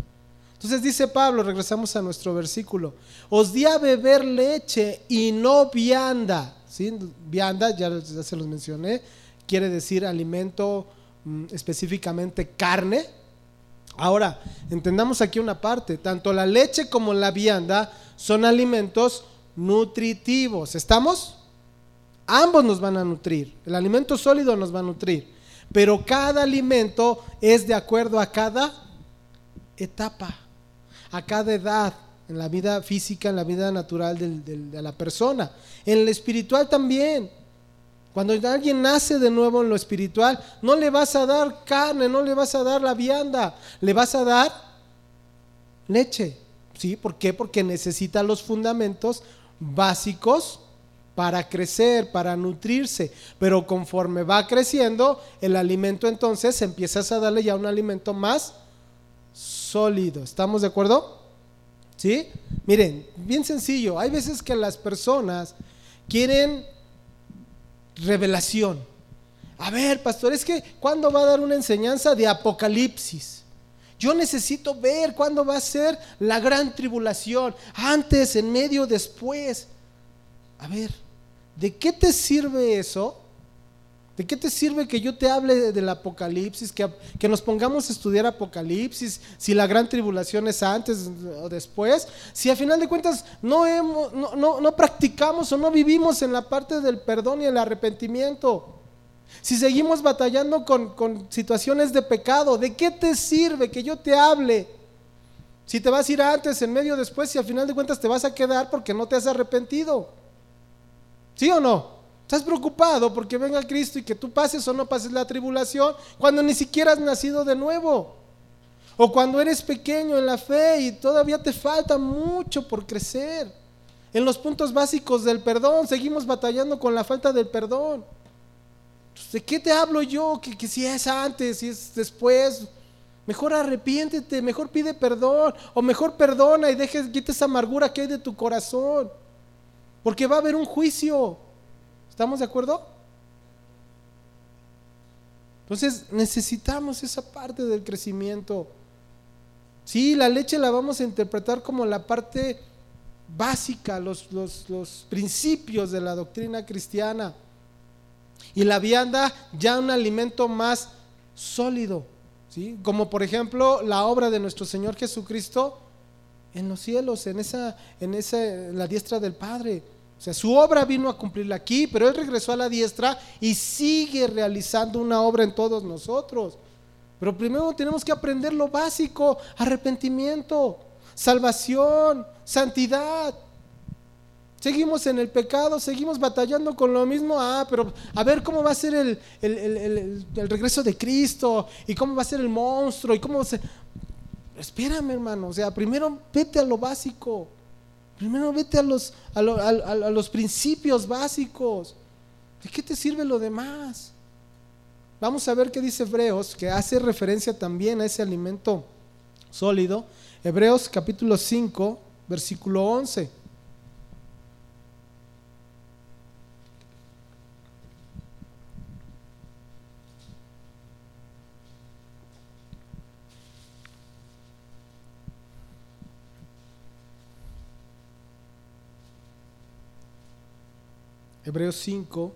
Speaker 1: Entonces dice Pablo, regresamos a nuestro versículo, os di a beber leche y no vianda. ¿Sí? Vianda, ya, se los mencioné, quiere decir alimento mm, específicamente carne. Ahora, entendamos aquí una parte, tanto la leche como la vianda son alimentos nutritivos. ¿Estamos? Ambos nos van a nutrir. El alimento sólido nos va a nutrir. Pero cada alimento es de acuerdo a cada etapa a cada edad, en la vida física, en la vida natural de la persona. En lo espiritual también. Cuando alguien nace de nuevo en lo espiritual, no le vas a dar carne, no le vas a dar la vianda, le vas a dar leche. ¿Sí? ¿Por qué? Porque necesita los fundamentos básicos para crecer, para nutrirse. Pero conforme va creciendo, el alimento entonces empiezas a darle ya un alimento más sólido. ¿Estamos de acuerdo? ¿Sí? Miren, bien sencillo. Hay veces que las personas quieren revelación. A ver, pastor, es que ¿cuándo va a dar una enseñanza de Apocalipsis? Yo necesito ver cuándo va a ser la gran tribulación. Antes, en medio, después. A ver, ¿de qué te sirve eso? ¿De qué te sirve que yo te hable del Apocalipsis, que, que, nos pongamos a estudiar Apocalipsis, si la gran tribulación es antes o después? Si a final de cuentas no, hemos, no, no, practicamos o no vivimos en la parte del perdón y el arrepentimiento. Si seguimos batallando con, con situaciones de pecado, ¿de qué te sirve que yo te hable? Si te vas a ir antes, en medio, después, si al final de cuentas te vas a quedar porque no te has arrepentido. ¿Sí o no? Estás preocupado porque venga Cristo y que tú pases o no pases la tribulación cuando ni siquiera has nacido de nuevo. O cuando eres pequeño en la fe y todavía te falta mucho por crecer. En los puntos básicos del perdón, seguimos batallando con la falta del perdón. ¿De qué te hablo yo? Que, si es antes, si es después. Mejor arrepiéntete, mejor pide perdón, o mejor perdona y dejes, quita esa amargura que hay de tu corazón. Porque va a haber un juicio. ¿Estamos de acuerdo? Entonces necesitamos esa parte del crecimiento. Sí, la leche la vamos a interpretar como la parte básica, los, los, principios de la doctrina cristiana. Y la vianda ya un alimento más sólido, ¿sí? como por ejemplo la obra de nuestro Señor Jesucristo en los cielos, en esa, en esa, la diestra del Padre. O sea, su obra vino a cumplirla aquí, pero Él regresó a la diestra y sigue realizando una obra en todos nosotros. Pero primero tenemos que aprender lo básico, arrepentimiento, salvación, santidad. Seguimos en el pecado, seguimos batallando con lo mismo. Ah, pero a ver cómo va a ser el, el, regreso de Cristo y cómo va a ser el monstruo y cómo se... Espérame, hermano. O sea, primero vete a lo básico. Primero vete a los, a, los principios básicos. ¿De qué te sirve lo demás? Vamos a ver qué dice Hebreos, que hace referencia también a ese alimento sólido. Hebreos capítulo 5, versículo 11. Hebreos 5,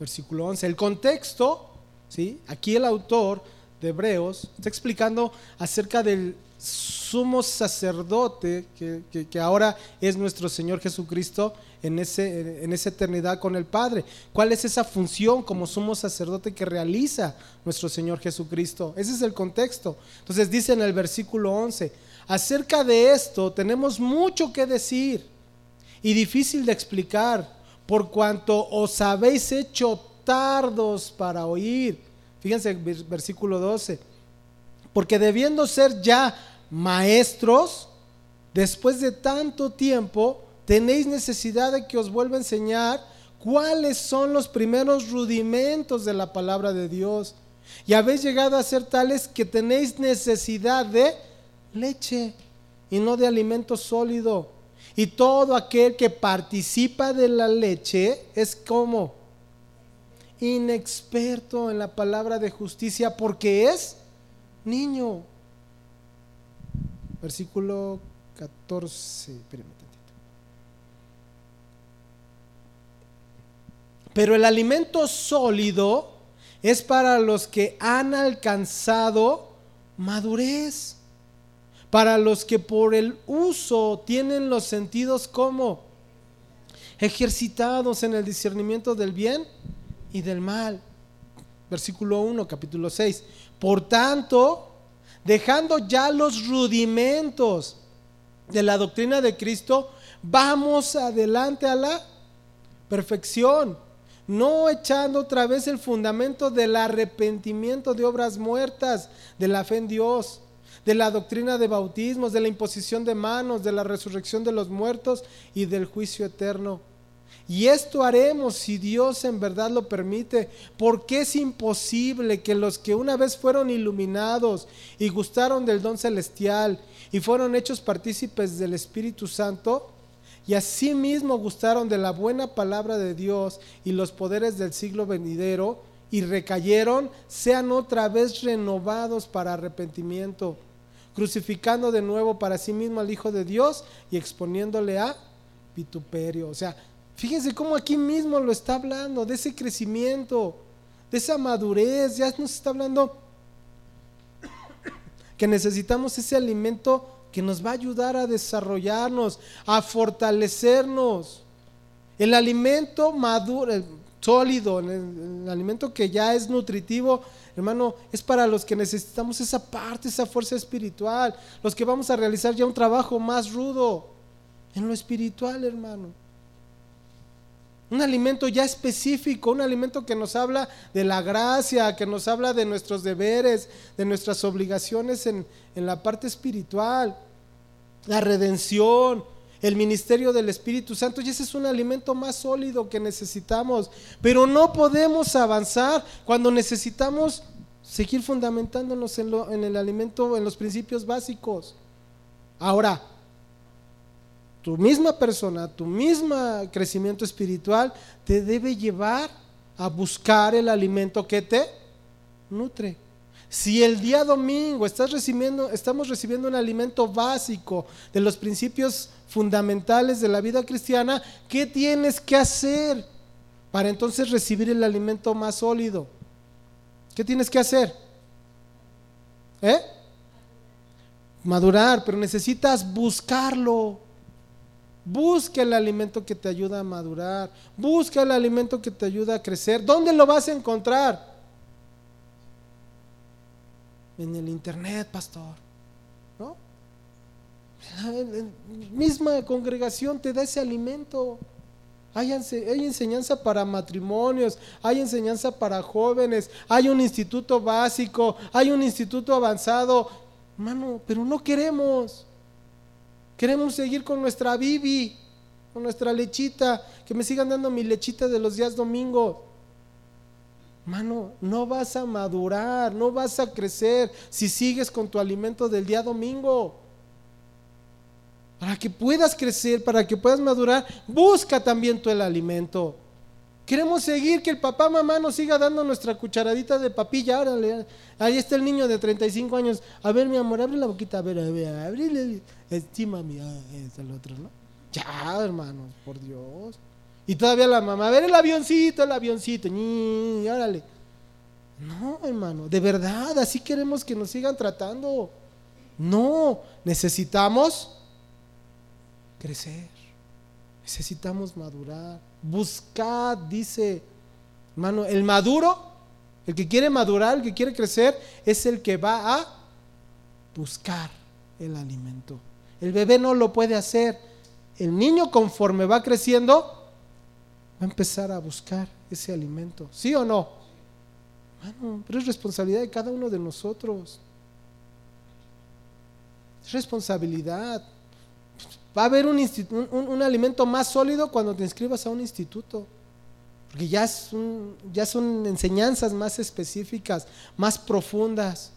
Speaker 1: versículo 11. El contexto, ¿sí? aquí el autor de Hebreos está explicando acerca del sumo sacerdote que, que, ahora es nuestro Señor Jesucristo en, ese, en esa eternidad con el Padre. ¿Cuál es esa función como sumo sacerdote que realiza nuestro Señor Jesucristo? Ese es el contexto. Entonces dice en el versículo 11, acerca de esto tenemos mucho que decir y difícil de explicar por cuanto os habéis hecho tardos para oír. Fíjense versículo 12. Porque debiendo ser ya maestros, después de tanto tiempo, tenéis necesidad de que os vuelva a enseñar cuáles son los primeros rudimentos de la palabra de Dios. Y habéis llegado a ser tales que tenéis necesidad de leche y no de alimento sólido. Y todo aquel que participa de la leche es como inexperto en la palabra de justicia porque es niño. Versículo 14. Pero el alimento sólido es para los que han alcanzado madurez, para los que por el uso tienen los sentidos como ejercitados en el discernimiento del bien y del mal. Versículo 1, capítulo 6. Por tanto, dejando ya los rudimentos de la doctrina de Cristo, vamos adelante a la perfección, no echando otra vez el fundamento del arrepentimiento de obras muertas, de la fe en Dios, de la doctrina de bautismos, de la imposición de manos, de la resurrección de los muertos y del juicio eterno. Y esto haremos si Dios en verdad lo permite, porque es imposible que los que una vez fueron iluminados y gustaron del don celestial y fueron hechos partícipes del Espíritu Santo, y asimismo gustaron de la buena palabra de Dios y los poderes del siglo venidero, y recayeron, sean otra vez renovados para arrepentimiento, crucificando de nuevo para sí mismo al Hijo de Dios y exponiéndole a vituperio. O sea, Fíjense cómo aquí mismo lo está hablando, de ese crecimiento, de esa madurez, ya nos está hablando que necesitamos ese alimento que nos va a ayudar a desarrollarnos, a fortalecernos. El alimento maduro, sólido, el, el, alimento que ya es nutritivo, hermano, es para los que necesitamos esa parte, esa fuerza espiritual, los que vamos a realizar ya un trabajo más rudo en lo espiritual, hermano. Un alimento ya específico, un alimento que nos habla de la gracia, que nos habla de nuestros deberes, de nuestras obligaciones en, la parte espiritual, la redención, el ministerio del Espíritu Santo. Y ese es un alimento más sólido que necesitamos. Pero no podemos avanzar cuando necesitamos seguir fundamentándonos en, el alimento, en los principios básicos. Ahora, tu misma persona, tu mismo crecimiento espiritual te debe llevar a buscar el alimento que te nutre. Si el día domingo estás recibiendo, estamos recibiendo un alimento básico de los principios fundamentales de la vida cristiana, ¿qué tienes que hacer para entonces recibir el alimento más sólido? ¿Qué tienes que hacer? ¿Eh? Madurar, pero necesitas buscarlo. Busca el alimento que te ayuda a madurar. Busca el alimento que te ayuda a crecer. ¿Dónde lo vas a encontrar? En el internet, pastor. La misma congregación te da ese alimento. Hay, enseñanza para matrimonios, hay enseñanza para jóvenes, hay un instituto básico, hay un instituto avanzado. Hermano, pero no queremos. Queremos seguir con nuestra Bibi, con nuestra lechita, que me sigan dando mi lechita de los días domingo. Mano, no vas a madurar, no vas a crecer si sigues con tu alimento del día domingo. Para que puedas crecer, para que puedas madurar, busca también tú el alimento. Queremos seguir que el papá, mamá nos siga dando nuestra cucharadita de papilla. Órale, ahí está el niño de 35 años. A ver, mi amor, abre la boquita. A ver, a ver, abre Estima, mi. Ah, es el otro, ¿no? Ya, hermanos, por Dios. Y todavía la mamá, a ver el avioncito, el avioncito. Ñi, órale. No, hermano, de verdad, así queremos que nos sigan tratando. No, necesitamos crecer. Necesitamos madurar. Buscad, dice, hermano, el maduro, el que quiere madurar, el que quiere crecer, es el que va a buscar el alimento. El bebé no lo puede hacer. El niño conforme va creciendo, va a empezar a buscar ese alimento. ¿Sí o no? Hermano, pero es responsabilidad de cada uno de nosotros. Es responsabilidad. Va a haber un, alimento más sólido cuando te inscribas a un instituto. Porque ya, ya son enseñanzas más específicas, más profundas.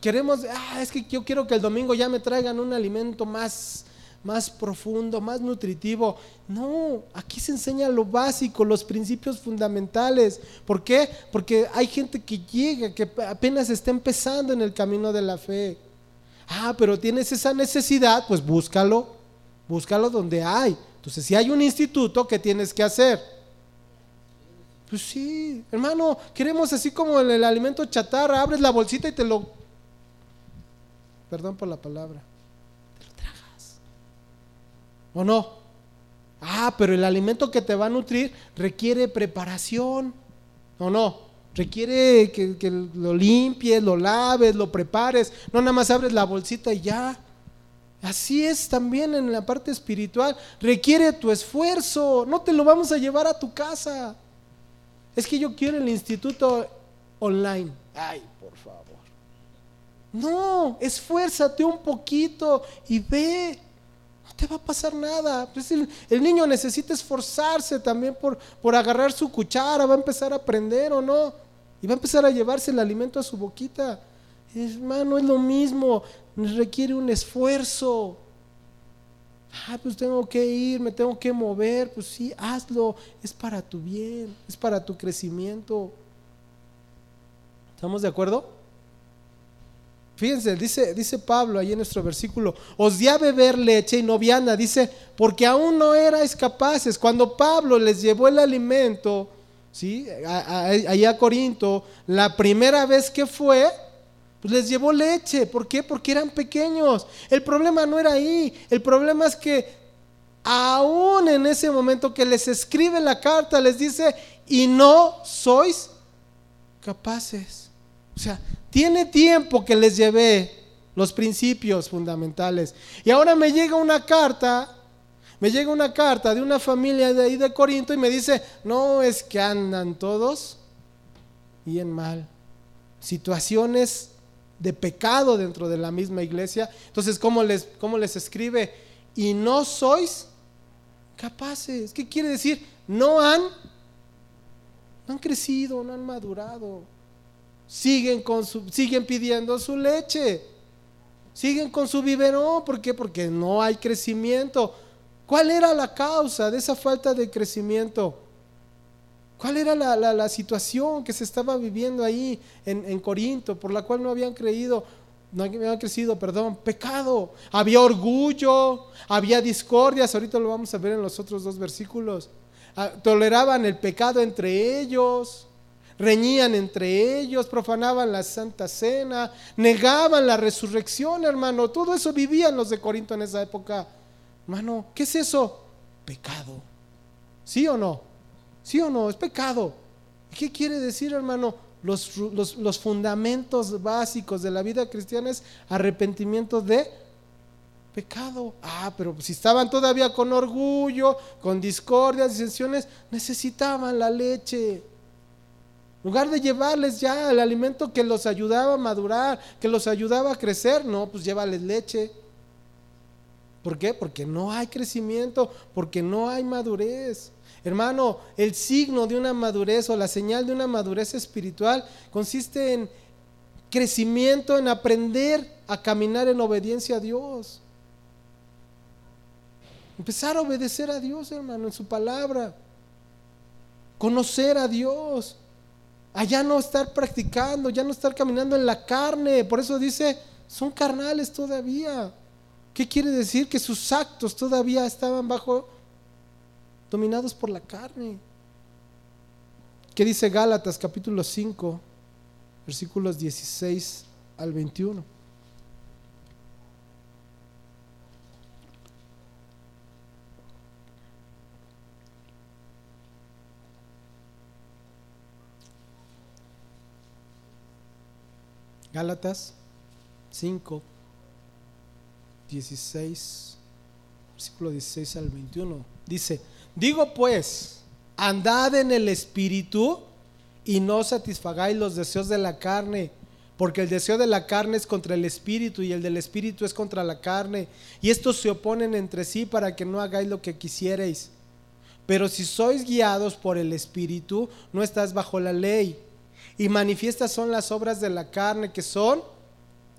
Speaker 1: Queremos, ah, es que yo quiero que el domingo ya me traigan un alimento más, más profundo, más nutritivo. No, aquí se enseña lo básico, los principios fundamentales. ¿Por qué? Porque hay gente que llega, que apenas está empezando en el camino de la fe. Ah, pero tienes esa necesidad, pues búscalo, búscalo donde hay. Entonces, si hay un instituto, ¿qué tienes que hacer? Pues sí, hermano, queremos así como el, el alimento chatarra, abres la bolsita y te lo... Perdón por la palabra ¿O no? Ah, pero el alimento que te va a nutrir requiere preparación. ¿O no? Requiere que, lo limpies, lo laves, lo prepares. No nada más abres la bolsita y ya. Así es también en la parte espiritual. Requiere tu esfuerzo. No te lo vamos a llevar a tu casa. Es que yo quiero el instituto online. Ay, por favor. No, esfuérzate un poquito y ve te va a pasar nada. Pues el, niño necesita esforzarse también por, por agarrar su cuchara, va a empezar a aprender o no. Y va a empezar a llevarse el alimento a su boquita. Hermano, es lo mismo, requiere un esfuerzo. Ah, pues tengo que ir, me tengo que mover. Pues sí, hazlo, es para tu bien, es para tu crecimiento. ¿Estamos de acuerdo? Fíjense, dice, dice Pablo ahí en nuestro versículo, os di a beber leche y no vianda, dice, porque aún no erais capaces. Cuando Pablo les llevó el alimento, ¿sí? Ahí a, Corinto, la primera vez que fue, pues les llevó leche. ¿Por qué? Porque eran pequeños. El problema no era ahí, el problema es que aún en ese momento que les escribe la carta, les dice, y no sois capaces. O sea, tiene tiempo que les llevé los principios fundamentales. Y ahora me llega una carta, me llega una carta de una familia de ahí de Corinto y me dice, no es que andan todos bien mal. Situaciones de pecado dentro de la misma iglesia. Entonces, ¿cómo les, cómo les escribe? Y no sois capaces. ¿Qué quiere decir? No han, no han crecido, no han madurado siguen, con su, siguen pidiendo su leche, siguen con su biberón. ¿Por qué? Porque no hay crecimiento. ¿Cuál era la causa de esa falta de crecimiento? ¿Cuál era la, situación que se estaba viviendo ahí en, en, Corinto, por la cual no habían creído, no habían crecido, perdón, pecado? Había orgullo, había discordias, ahorita lo vamos a ver en los otros dos versículos. Ah, toleraban el pecado entre ellos reñían entre ellos, profanaban la Santa Cena, negaban la resurrección, hermano. Todo eso vivían los de Corinto en esa época. Hermano, ¿qué es eso? Pecado. ¿Sí o no? ¿Sí o no? Es pecado. ¿Qué quiere decir, hermano? Los, los, fundamentos básicos de la vida cristiana es arrepentimiento de pecado. Ah, pero si estaban todavía con orgullo, con discordias, disensiones, necesitaban la leche. En lugar de llevarles ya el alimento que los ayudaba a madurar, que los ayudaba a crecer, no, pues llévales leche. ¿Por qué? Porque no hay crecimiento, porque no hay madurez. Hermano, el signo de una madurez o la señal de una madurez espiritual consiste en crecimiento, en aprender a caminar en obediencia a Dios. Empezar a obedecer a Dios, hermano, en su palabra. Conocer a Dios a ya no estar practicando, ya no estar caminando en la carne. Por eso dice, son carnales todavía. ¿Qué quiere decir? Que sus actos todavía estaban bajo, dominados por la carne. ¿Qué dice Gálatas capítulo 5, versículos 16 al 21? Gálatas 5, 16, versículo 16 al 21. Dice, digo pues, andad en el espíritu y no satisfagáis los deseos de la carne, porque el deseo de la carne es contra el espíritu y el del espíritu es contra la carne, y estos se oponen entre sí para que no hagáis lo que quisierais. Pero si sois guiados por el espíritu, no estás bajo la ley. Y manifiestas son las obras de la carne que son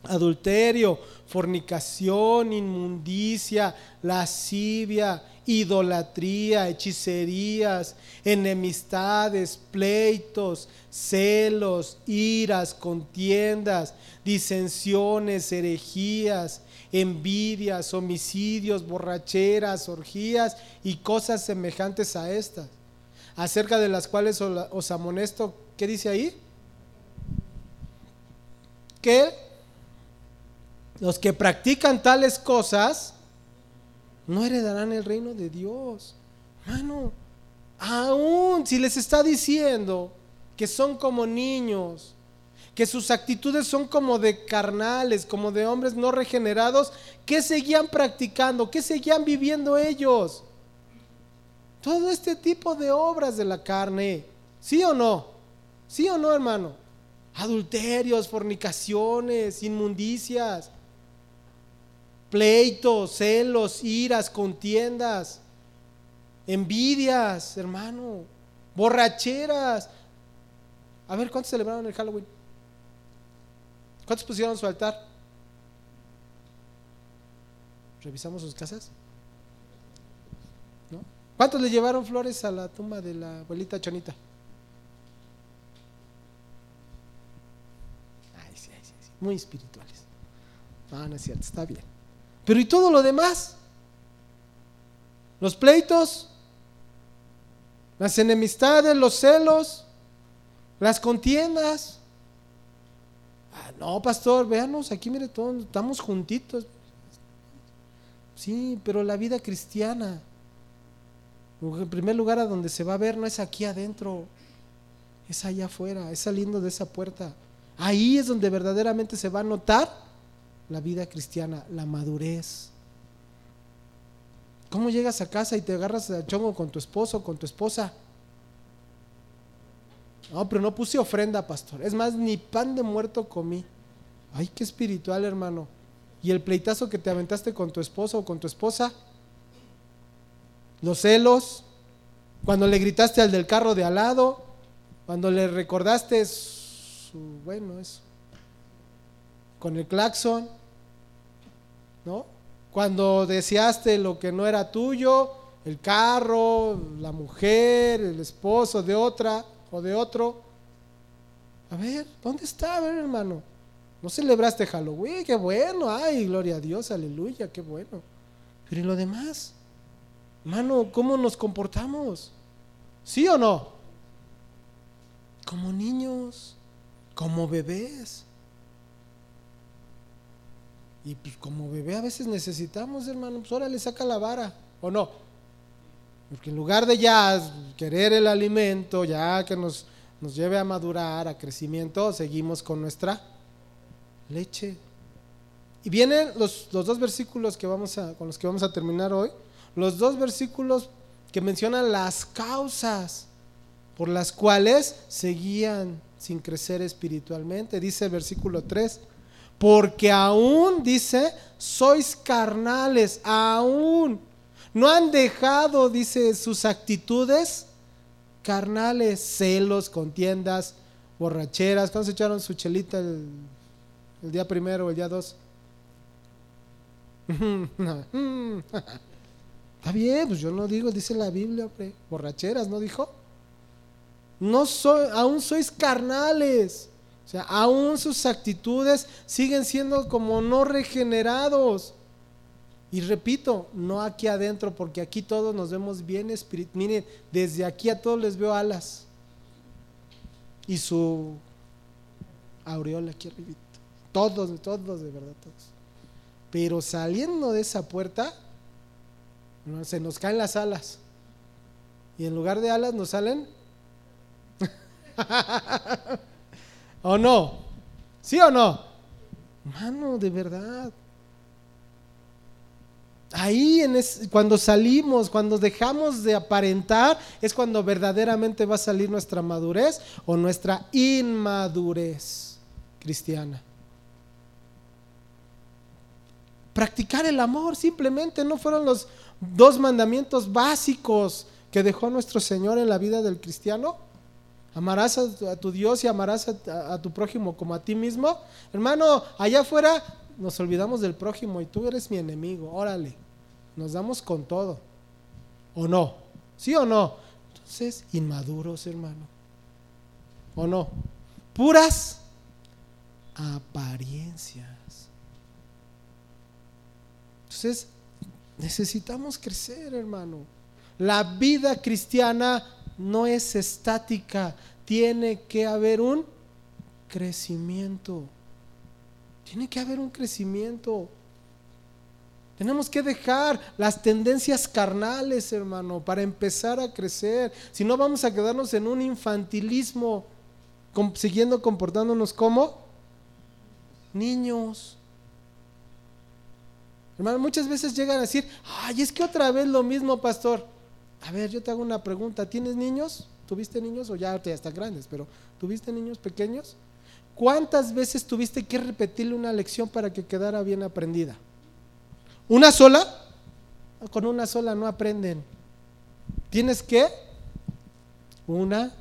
Speaker 1: adulterio, fornicación, inmundicia, lascivia, idolatría, hechicerías, enemistades, pleitos, celos, iras, contiendas, disensiones, herejías, envidias, homicidios, borracheras, orgías y cosas semejantes a estas, acerca de las cuales os amonesto, ¿qué dice ahí? Que los que practican tales cosas, no heredarán el reino de Dios. Mano, aún si les está diciendo que son como niños, que sus actitudes son como de carnales, como de hombres no regenerados, ¿qué seguían practicando? ¿Qué seguían viviendo ellos? Todo este tipo de obras de la carne. ¿Sí o no? ¿Sí o no, hermano? Adulterios, fornicaciones, inmundicias pleitos, celos, iras, contiendas, envidias, hermano, borracheras. A ver, ¿cuántos celebraron el Halloween? ¿Cuántos pusieron su altar? ¿Revisamos sus casas? ¿No? ¿Cuántos le llevaron flores a la tumba de la abuelita Chonita? Ay, sí, sí, sí. Muy espirituales. No, no es cierto, está bien. Pero ¿y todo lo demás? Los pleitos, las enemistades, los celos, las contiendas. Ah, no, pastor, véanos, aquí mire, todos estamos juntitos. Sí, pero la vida cristiana, en primer lugar a donde se va a ver no es aquí adentro, es allá afuera, es saliendo de esa puerta. Ahí es donde verdaderamente se va a notar la vida cristiana, la madurez. ¿Cómo llegas a casa y te agarras a chongo con tu esposo, con tu esposa? No, pero no puse ofrenda, pastor. Es más, ni pan de muerto comí. Ay, qué espiritual, hermano. ¿Y el pleitazo que te aventaste con tu esposo o con tu esposa? Los celos, cuando le gritaste al del carro de al lado, cuando le recordaste su, bueno, eso, con el claxon. ¿No? Cuando deseaste lo que no era tuyo, el carro, la mujer, el esposo de otra o de otro. A ver, ¿dónde está? Hermano. No celebraste Halloween, qué bueno, ay, gloria a Dios, aleluya, qué bueno. Pero ¿y lo demás? Hermano, ¿cómo nos comportamos? ¿Sí o no? Como niños, como bebés. Y pues como bebé a veces necesitamos, hermano, pues ahora le saca la vara, ¿o no? Porque en lugar de ya querer el alimento, ya que nos, nos lleve a madurar, a crecimiento, seguimos con nuestra leche. Y vienen los, los dos versículos que vamos a, con los que vamos a terminar hoy, los dos versículos que mencionan las causas por las cuales seguían sin crecer espiritualmente. Dice el versículo 3, porque aún, dice, sois carnales, aún. No han dejado, dice, sus actitudes carnales, celos, contiendas, borracheras. ¿Cuándo se echaron su chelita el, día primero o el día dos? Está bien, pues yo no digo, dice la Biblia. Borracheras, ¿no dijo? No soy, aún sois carnales. O sea, aún sus actitudes siguen siendo como no regenerados. Y repito, no aquí adentro, porque aquí todos nos vemos bien espirituales. Miren, desde aquí a todos les veo alas. Y su aureola aquí arriba. Todos, todos, de verdad, todos. Pero saliendo de esa puerta, se nos caen las alas. Y en lugar de alas nos salen ¿O no? ¿Sí o no? Mano, de verdad. Ahí en cuando salimos, cuando dejamos de aparentar, es cuando verdaderamente va a salir nuestra madurez o nuestra inmadurez. cristiana. Practicar el amor simplemente no fueron los dos mandamientos básicos que dejó nuestro Señor en la vida del cristiano. Amarás a, tu Dios y amarás a, a, tu prójimo como a ti mismo. Hermano, allá afuera nos olvidamos del prójimo y tú eres mi enemigo. Órale, nos damos con todo. ¿O no? ¿Sí o no? Entonces, inmaduros, hermano. ¿O no? Puras apariencias. Entonces, necesitamos crecer, hermano. La vida cristiana no es estática, tiene que haber un crecimiento. Tiene que haber un crecimiento. Tenemos que dejar las tendencias carnales, hermano, para empezar a crecer. Si no, vamos a quedarnos en un infantilismo, siguiendo comportándonos como niños. Hermano, muchas veces llegan a decir, ay, es que otra vez lo mismo, pastor. A ver, yo te hago una pregunta. ¿Tienes niños? ¿Tuviste niños o ya, ya están grandes? Pero ¿tuviste niños pequeños? ¿Cuántas veces tuviste que repetirle una lección para que quedara bien aprendida? ¿Una sola? Con una sola no aprenden. Tienes que una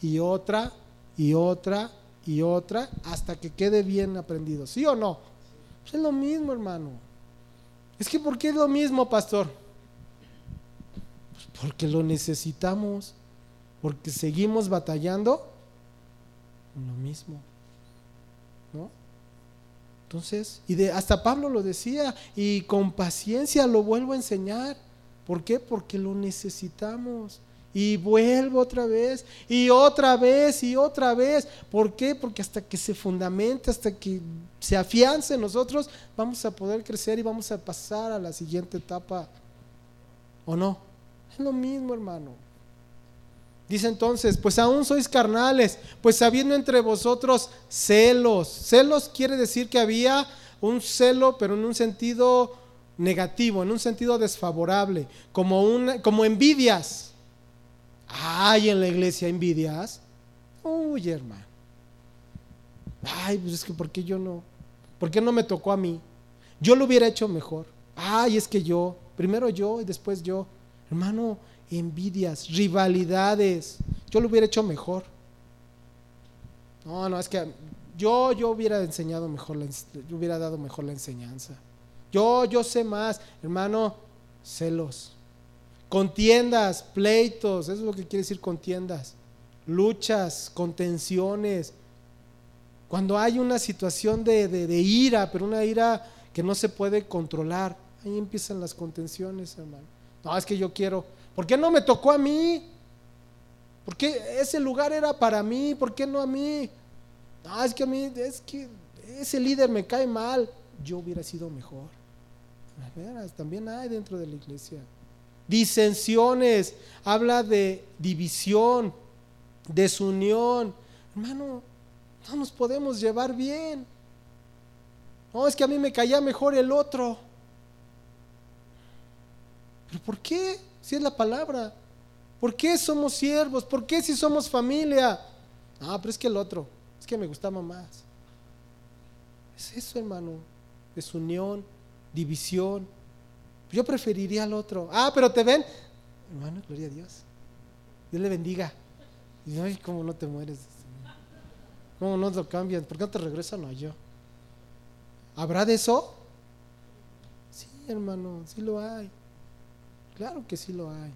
Speaker 1: y otra y otra y otra hasta que quede bien aprendido. ¿Sí o no? es lo mismo, hermano. Es que ¿por qué es lo mismo, pastor? Porque lo necesitamos, porque seguimos batallando lo mismo. ¿No? Entonces, y de, hasta Pablo lo decía, y con paciencia lo vuelvo a enseñar. ¿Por qué? Porque lo necesitamos. Y vuelvo otra vez, y otra vez, y otra vez. ¿Por qué? Porque hasta que se fundamente, hasta que se afiance nosotros, vamos a poder crecer y vamos a pasar a la siguiente etapa. ¿O no? Es lo mismo, hermano. Dice entonces, pues aún sois carnales, pues habiendo entre vosotros celos. Celos quiere decir que había un celo, pero en un sentido negativo, en un sentido desfavorable, como, como envidias. Hay en la iglesia envidias. Uy, hermano. Ay, pues es que ¿por qué yo no? ¿Por qué no me tocó a mí? Yo lo hubiera hecho mejor. Ay, es que yo, primero yo y después yo. Hermano, envidias, rivalidades. Yo lo hubiera hecho mejor. No, no, es que yo, yo hubiera enseñado mejor, la, yo hubiera dado mejor la enseñanza. Yo, yo sé más, hermano, celos. Contiendas, pleitos, eso es lo que quiere decir contiendas. Luchas, contenciones, cuando hay una situación de, de, ira, pero una ira que no se puede controlar, ahí empiezan las contenciones, hermano. No, es que yo quiero. ¿Por qué no me tocó a mí? ¿Por qué ese lugar era para mí? ¿Por qué no a mí? No, es que a mí, es que ese líder me cae mal. Yo hubiera sido mejor. también hay dentro de la iglesia. Disensiones, habla de división, desunión. Hermano, no nos podemos llevar bien. No, es que a mí me caía mejor el otro. ¿Pero por qué? Si es la palabra. ¿Por qué somos siervos? ¿Por qué si somos familia? Ah, pero es que el otro, es que me gustaba más. Es eso, hermano. Desunión, división. Yo preferiría al otro. Ah, pero te ven. Hermano, gloria a Dios. Dios le bendiga. Ay, cómo no te mueres. ¿Cómo no lo cambian? ¿Por qué no te regresan a yo? ¿Habrá de eso? Sí, hermano, sí lo hay. Claro que sí lo hay.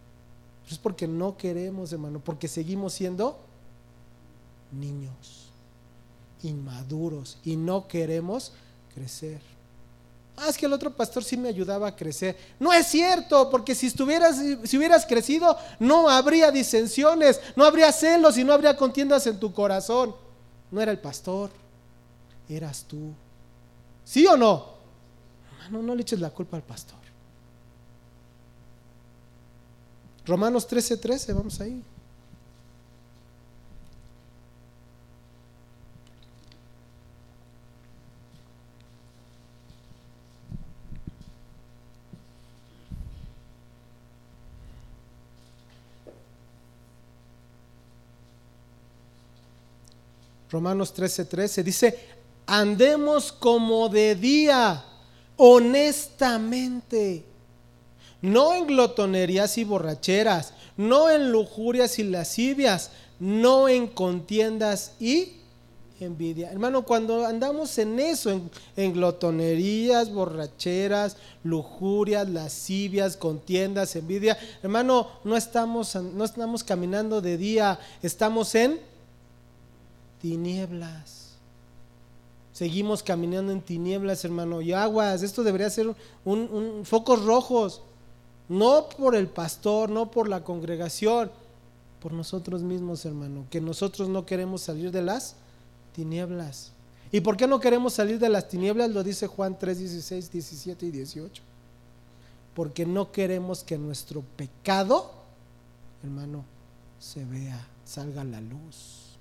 Speaker 1: es porque no queremos, hermano, porque seguimos siendo niños, inmaduros, y no queremos crecer. Ah, es que el otro pastor sí me ayudaba a crecer. No es cierto, porque si estuvieras, si hubieras crecido, no habría disensiones, no habría celos y no habría contiendas en tu corazón. No era el pastor, eras tú. ¿Sí o no? Hermano, no le eches la culpa al pastor. Romanos 13:13, 13, vamos ahí. Romanos 13:13 13, dice, andemos como de día, honestamente, no en glotonerías y borracheras, no en lujurias y lascivias, no en contiendas y envidia. Hermano, cuando andamos en eso, en, glotonerías, borracheras, lujurias, lascivias, contiendas, envidia, hermano, no estamos, no estamos caminando de día, estamos en tinieblas. Seguimos caminando en tinieblas, hermano, y aguas. Esto debería ser un focos rojos, no por el pastor, no por la congregación, por nosotros mismos, hermano, que nosotros no queremos salir de las tinieblas. ¿Y por qué no queremos salir de las tinieblas? Lo dice Juan 3, 16, 17 y 18. Porque no queremos que nuestro pecado, hermano, se vea, salga a la luz.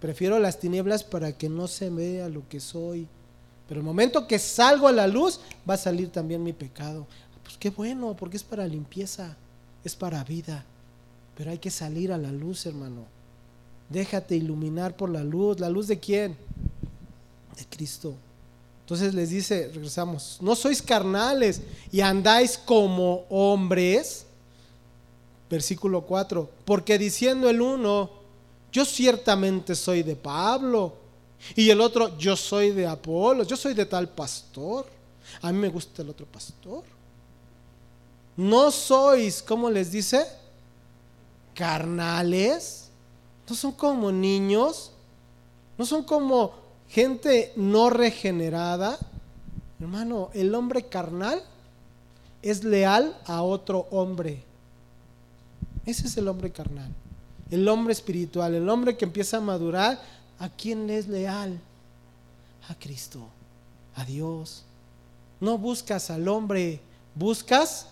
Speaker 1: Prefiero las tinieblas para que no se vea lo que soy. Pero el momento que salgo a la luz, va a salir también mi pecado. Pues qué bueno, porque es para limpieza, es para vida. Pero hay que salir a la luz, hermano. Déjate iluminar por la luz. ¿La luz de quién? De Cristo. Entonces les dice, regresamos, no sois carnales y andáis como hombres. Versículo 4, porque diciendo el uno, yo ciertamente soy de Pablo, y el otro, yo soy de Apolo, yo soy de tal pastor. A mí me gusta el otro pastor. No sois, ¿cómo les dice? Carnales no son como niños, no son como gente no regenerada. Hermano, el hombre carnal es leal a otro hombre. Ese es el hombre carnal. El hombre espiritual, el hombre que empieza a madurar, ¿a quién es leal? A Cristo, a Dios. No buscas al hombre, buscas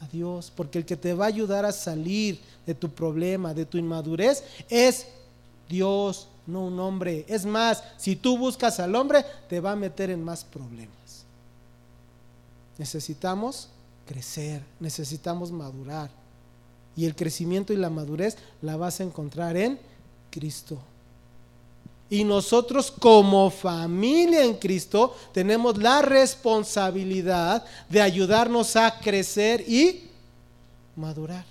Speaker 1: a Dios, porque el que te va a ayudar a salir de tu problema, de tu inmadurez, es Dios, no un hombre. Es más, si tú buscas al hombre, te va a meter en más problemas. Necesitamos crecer, necesitamos madurar. Y el crecimiento y la madurez la vas a encontrar en Cristo. Y nosotros como familia en Cristo tenemos la responsabilidad de ayudarnos a crecer y madurar.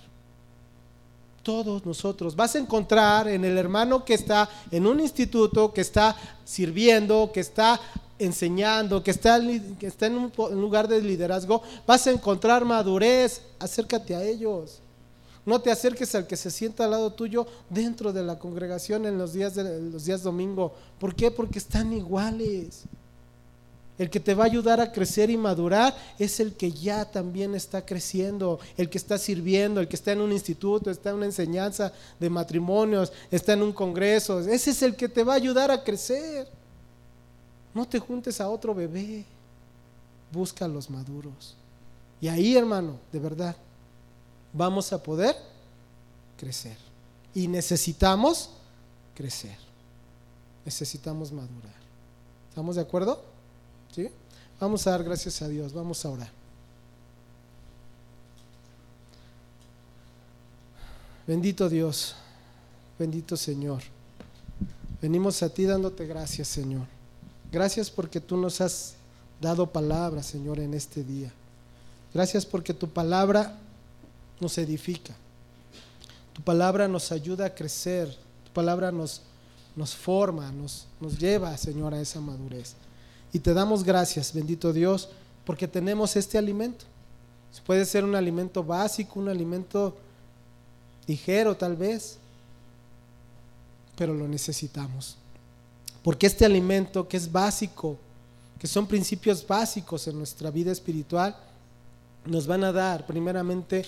Speaker 1: Todos nosotros. Vas a encontrar en el hermano que está en un instituto, que está sirviendo, que está enseñando, que está, que está en un lugar de liderazgo, vas a encontrar madurez. Acércate a ellos. No te acerques al que se sienta al lado tuyo dentro de la congregación en los días, de, los días domingo. ¿Por qué? Porque están iguales. El que te va a ayudar a crecer y madurar es el que ya también está creciendo, el que está sirviendo, el que está en un instituto, está en una enseñanza de matrimonios, está en un congreso. Ese es el que te va a ayudar a crecer. No te juntes a otro bebé, busca a los maduros. Y ahí, hermano, de verdad, vamos a poder crecer. Y necesitamos crecer. Necesitamos madurar. ¿Estamos de acuerdo? ¿Sí? Vamos a dar gracias a Dios, vamos a orar. Bendito Dios, bendito Señor. Venimos a ti dándote gracias, Señor. Gracias porque tú nos has dado palabra, Señor, en este día. Gracias porque tu palabra nos edifica. Tu palabra nos ayuda a crecer. Tu palabra nos, nos forma, nos, nos lleva, Señor, a esa madurez. Y te damos gracias, bendito Dios, porque tenemos este alimento. Puede ser un alimento básico, un alimento ligero tal vez, pero lo necesitamos. Porque este alimento que es básico, que son principios básicos en nuestra vida espiritual, nos van a dar primeramente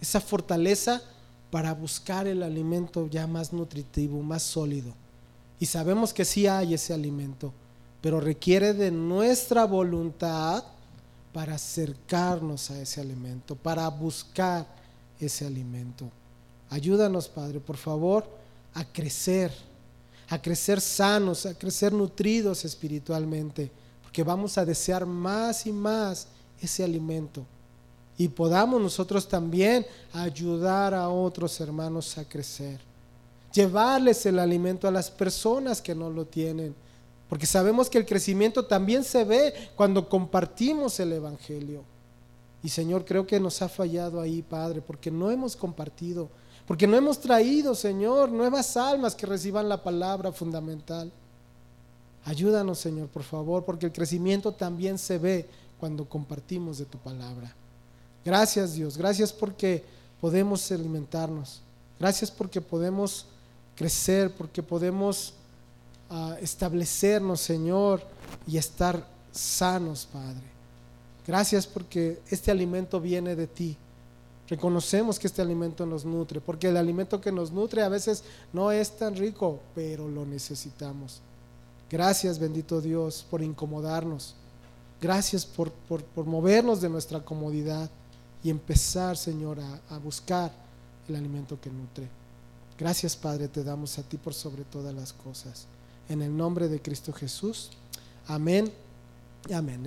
Speaker 1: esa fortaleza para buscar el alimento ya más nutritivo, más sólido. Y sabemos que sí hay ese alimento, pero requiere de nuestra voluntad para acercarnos a ese alimento, para buscar ese alimento. Ayúdanos, Padre, por favor, a crecer, a crecer sanos, a crecer nutridos espiritualmente, porque vamos a desear más y más ese alimento y podamos nosotros también ayudar a otros hermanos a crecer. Llevarles el alimento a las personas que no lo tienen. Porque sabemos que el crecimiento también se ve cuando compartimos el Evangelio. Y Señor, creo que nos ha fallado ahí, Padre, porque no hemos compartido, porque no hemos traído, Señor, nuevas almas que reciban la palabra fundamental. Ayúdanos, Señor, por favor, porque el crecimiento también se ve cuando compartimos de tu palabra. Gracias, Dios. Gracias porque podemos alimentarnos. Gracias porque podemos crecer, porque podemos uh, establecernos, Señor, y estar sanos, Padre. Gracias porque este alimento viene de ti. Reconocemos que este alimento nos nutre, porque el alimento que nos nutre a veces no es tan rico, pero lo necesitamos. Gracias, bendito Dios, por incomodarnos. Gracias por, por, por movernos de nuestra comodidad y empezar, Señor, a, buscar el alimento que nutre. Gracias, Padre, te damos a ti por sobre todas las cosas. En el nombre de Cristo Jesús. Amén. Amén.